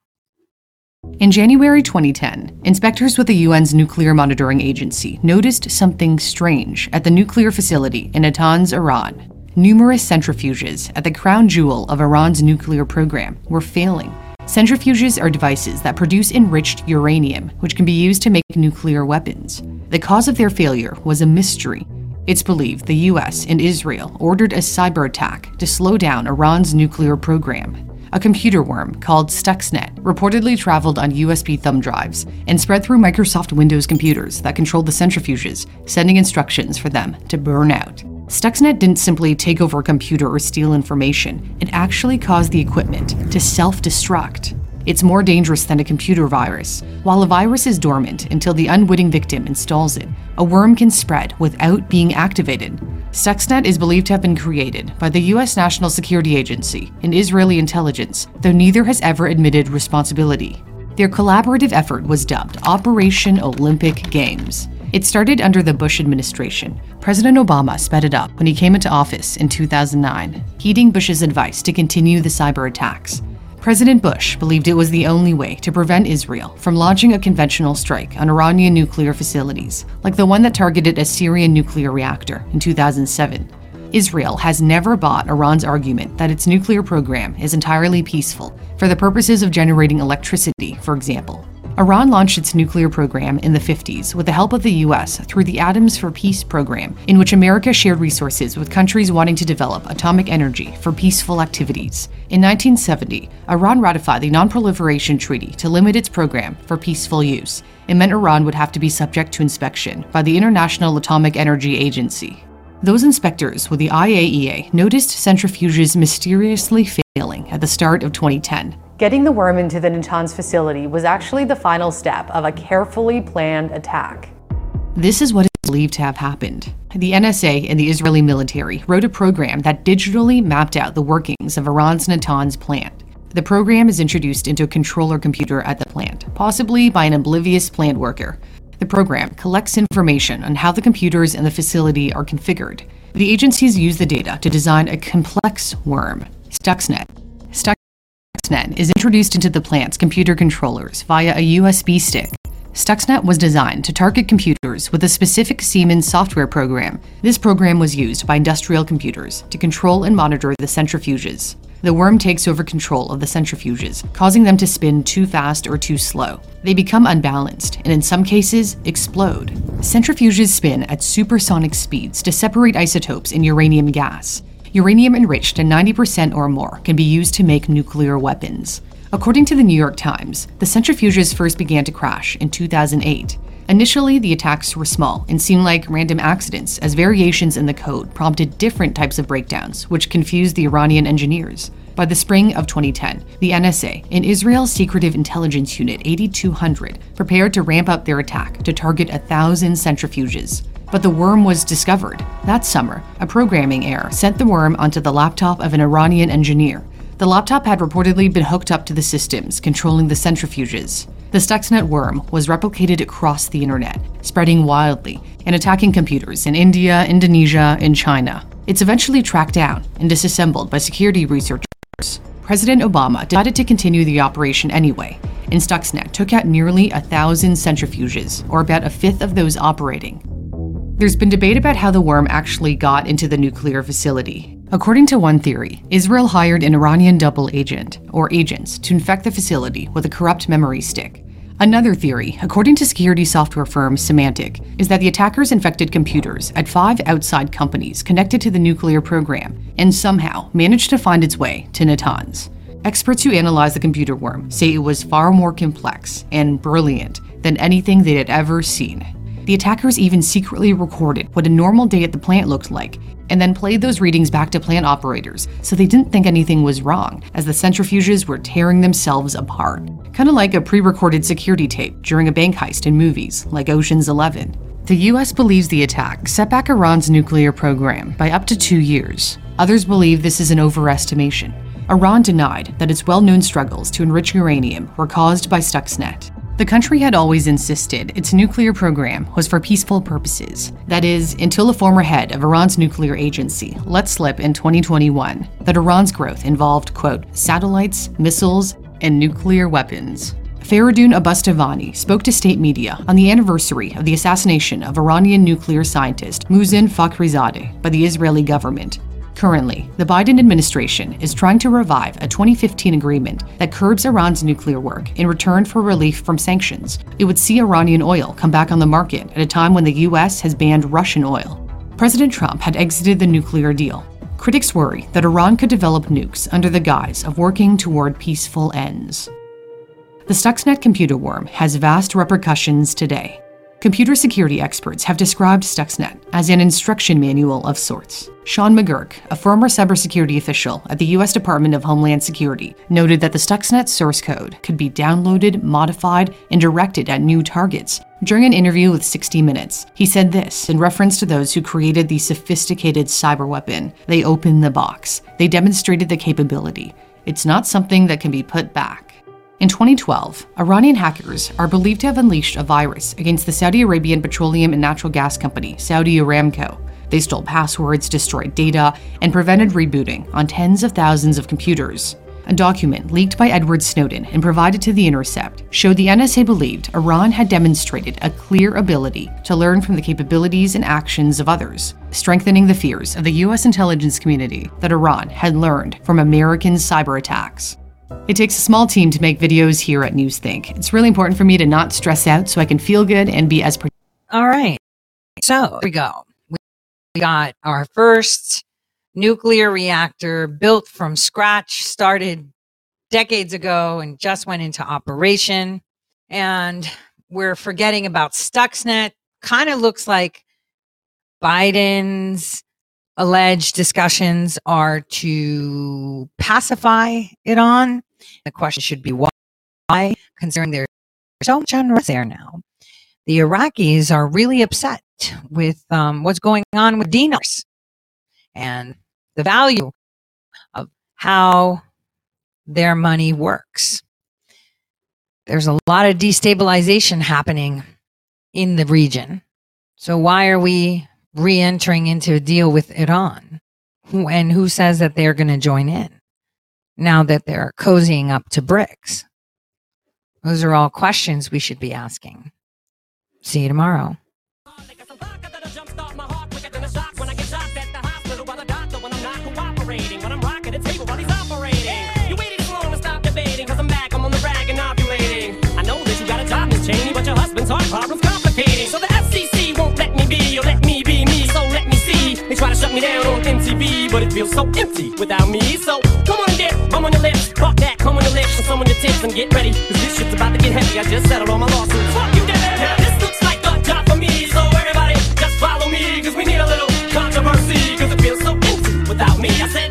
In January 2010, inspectors with the UN's Nuclear Monitoring Agency noticed something strange at the nuclear facility in Natanz, Iran. Numerous centrifuges at the crown jewel of Iran's nuclear program were failing. Centrifuges are devices that produce enriched uranium, which can be used to make nuclear weapons. The cause of their failure was a mystery. It's believed the US and Israel ordered a cyber attack to slow down Iran's nuclear program. A computer worm called Stuxnet reportedly traveled on USB thumb drives and spread through Microsoft Windows computers that controlled the centrifuges, sending instructions for them to burn out. Stuxnet didn't simply take over a computer or steal information, it actually caused the equipment to self destruct. It's more dangerous than a computer virus. While a virus is dormant until the unwitting victim installs it, a worm can spread without being activated. Stuxnet is believed to have been created by the US National Security Agency and Israeli intelligence, though neither has ever admitted responsibility. Their collaborative effort was dubbed Operation Olympic Games. It started under the Bush administration. President Obama sped it up when he came into office in 2009, heeding Bush's advice to continue the cyber attacks. President Bush believed it was the only way to prevent Israel from launching a conventional strike on Iranian nuclear facilities, like the one that targeted a Syrian nuclear reactor in 2007. Israel has never bought Iran's argument that its nuclear program is entirely peaceful for the purposes of generating electricity, for example. Iran launched its nuclear program in the 50s with the help of the US through the Atoms for Peace program, in which America shared resources with countries wanting to develop atomic energy for peaceful activities. In 1970, Iran ratified the Non-Proliferation Treaty to limit its program for peaceful use. It meant Iran would have to be subject to inspection by the International Atomic Energy Agency. Those inspectors with the IAEA noticed centrifuges mysteriously failing at the start of 2010. Getting the worm into the Natanz facility was actually the final step of a carefully planned attack. This is what is believed to have happened. The NSA and the Israeli military wrote a program that digitally mapped out the workings of Iran's Natanz plant. The program is introduced into a controller computer at the plant, possibly by an oblivious plant worker. The program collects information on how the computers in the facility are configured. The agencies use the data to design a complex worm, Stuxnet. Stuxnet Stuxnet is introduced into the plant's computer controllers via a USB stick. Stuxnet was designed to target computers with a specific Siemens software program. This program was used by industrial computers to control and monitor the centrifuges. The worm takes over control of the centrifuges, causing them to spin too fast or too slow. They become unbalanced and, in some cases, explode. Centrifuges spin at supersonic speeds to separate isotopes in uranium gas. Uranium enriched to 90% or more can be used to make nuclear weapons. According to the New York Times, the centrifuges first began to crash in 2008. Initially, the attacks were small and seemed like random accidents, as variations in the code prompted different types of breakdowns, which confused the Iranian engineers. By the spring of 2010, the NSA and Israel's secretive intelligence unit 8200 prepared to ramp up their attack to target a thousand centrifuges. But the worm was discovered. That summer, a programming error sent the worm onto the laptop of an Iranian engineer. The laptop had reportedly been hooked up to the systems controlling the centrifuges. The Stuxnet worm was replicated across the internet, spreading wildly and attacking computers in India, Indonesia, and China. It's eventually tracked down and disassembled by security researchers. President Obama decided to continue the operation anyway, and Stuxnet took out nearly a thousand centrifuges, or about a fifth of those operating. There's been debate about how the worm actually got into the nuclear facility. According to one theory, Israel hired an Iranian double agent, or agents, to infect the facility with a corrupt memory stick. Another theory, according to security software firm Symantec, is that the attackers infected computers at five outside companies connected to the nuclear program and somehow managed to find its way to Natanz. Experts who analyze the computer worm say it was far more complex and brilliant than anything they had ever seen. The attackers even secretly recorded what a normal day at the plant looked like, and then played those readings back to plant operators so they didn't think anything was wrong as the centrifuges were tearing themselves apart. Kind of like a pre recorded security tape during a bank heist in movies like Ocean's Eleven. The US believes the attack set back Iran's nuclear program by up to two years. Others believe this is an overestimation. Iran denied that its well known struggles to enrich uranium were caused by Stuxnet. The country had always insisted its nuclear program was for peaceful purposes. That is, until a former head of Iran's nuclear agency let slip in 2021 that Iran's growth involved, quote, satellites, missiles, and nuclear weapons. Faridun Abbasi-Davani spoke to state media on the anniversary of the assassination of Iranian nuclear scientist Mohsen Fakhrizadeh by the Israeli government. Currently, the Biden administration is trying to revive a 2015 agreement that curbs Iran's nuclear work in return for relief from sanctions. It would see Iranian oil come back on the market at a time when the U.S. has banned Russian oil. President Trump had exited the nuclear deal. Critics worry that Iran could develop nukes under the guise of working toward peaceful ends. The Stuxnet computer worm has vast repercussions today. Computer security experts have described Stuxnet as an instruction manual of sorts. Sean McGurk, a former cybersecurity official at the U.S. Department of Homeland Security, noted that the Stuxnet source code could be downloaded, modified, and directed at new targets. During an interview with 60 Minutes, he said this in reference to those who created the sophisticated cyber weapon. They opened the box, they demonstrated the capability. It's not something that can be put back. In 2012, Iranian hackers are believed to have unleashed a virus against the Saudi Arabian petroleum and natural gas company, Saudi Aramco. They stole passwords, destroyed data, and prevented rebooting on tens of thousands of computers. A document leaked by Edward Snowden and provided to The Intercept showed the NSA believed Iran had demonstrated a clear ability to learn from the capabilities and actions of others, strengthening the fears of the U.S. intelligence community that Iran had learned from American cyber attacks. It takes a small team to make videos here at Newsthink. It's really important for me to not stress out so I can feel good and be as. Pre- All right. So we go. We got our first nuclear reactor built from scratch, started decades ago and just went into operation. And we're forgetting about Stuxnet. Kind of looks like Biden's alleged discussions are to pacify it on. The question should be why, considering there's so much unrest there now. The Iraqis are really upset with um, what's going on with dinars and the value of how their money works. There's a lot of destabilization happening in the region. So, why are we re entering into a deal with Iran? And who says that they're going to join in now that they're cozying up to BRICS? Those are all questions we should be asking. See you tomorrow. problem's. So the FCC won't let me be let me. They try to shut me down on MTV, but it feels so empty without me. So come on and dip, I'm on your lips, fuck that, come on your lips, and some on your tits, and get ready, cause this shit's about to get heavy. I just settled all my lawsuits. Fuck you, Debbie. Yeah, this looks like a job for me, so everybody just follow me, cause we need a little controversy, cause it feels so empty without me. I said.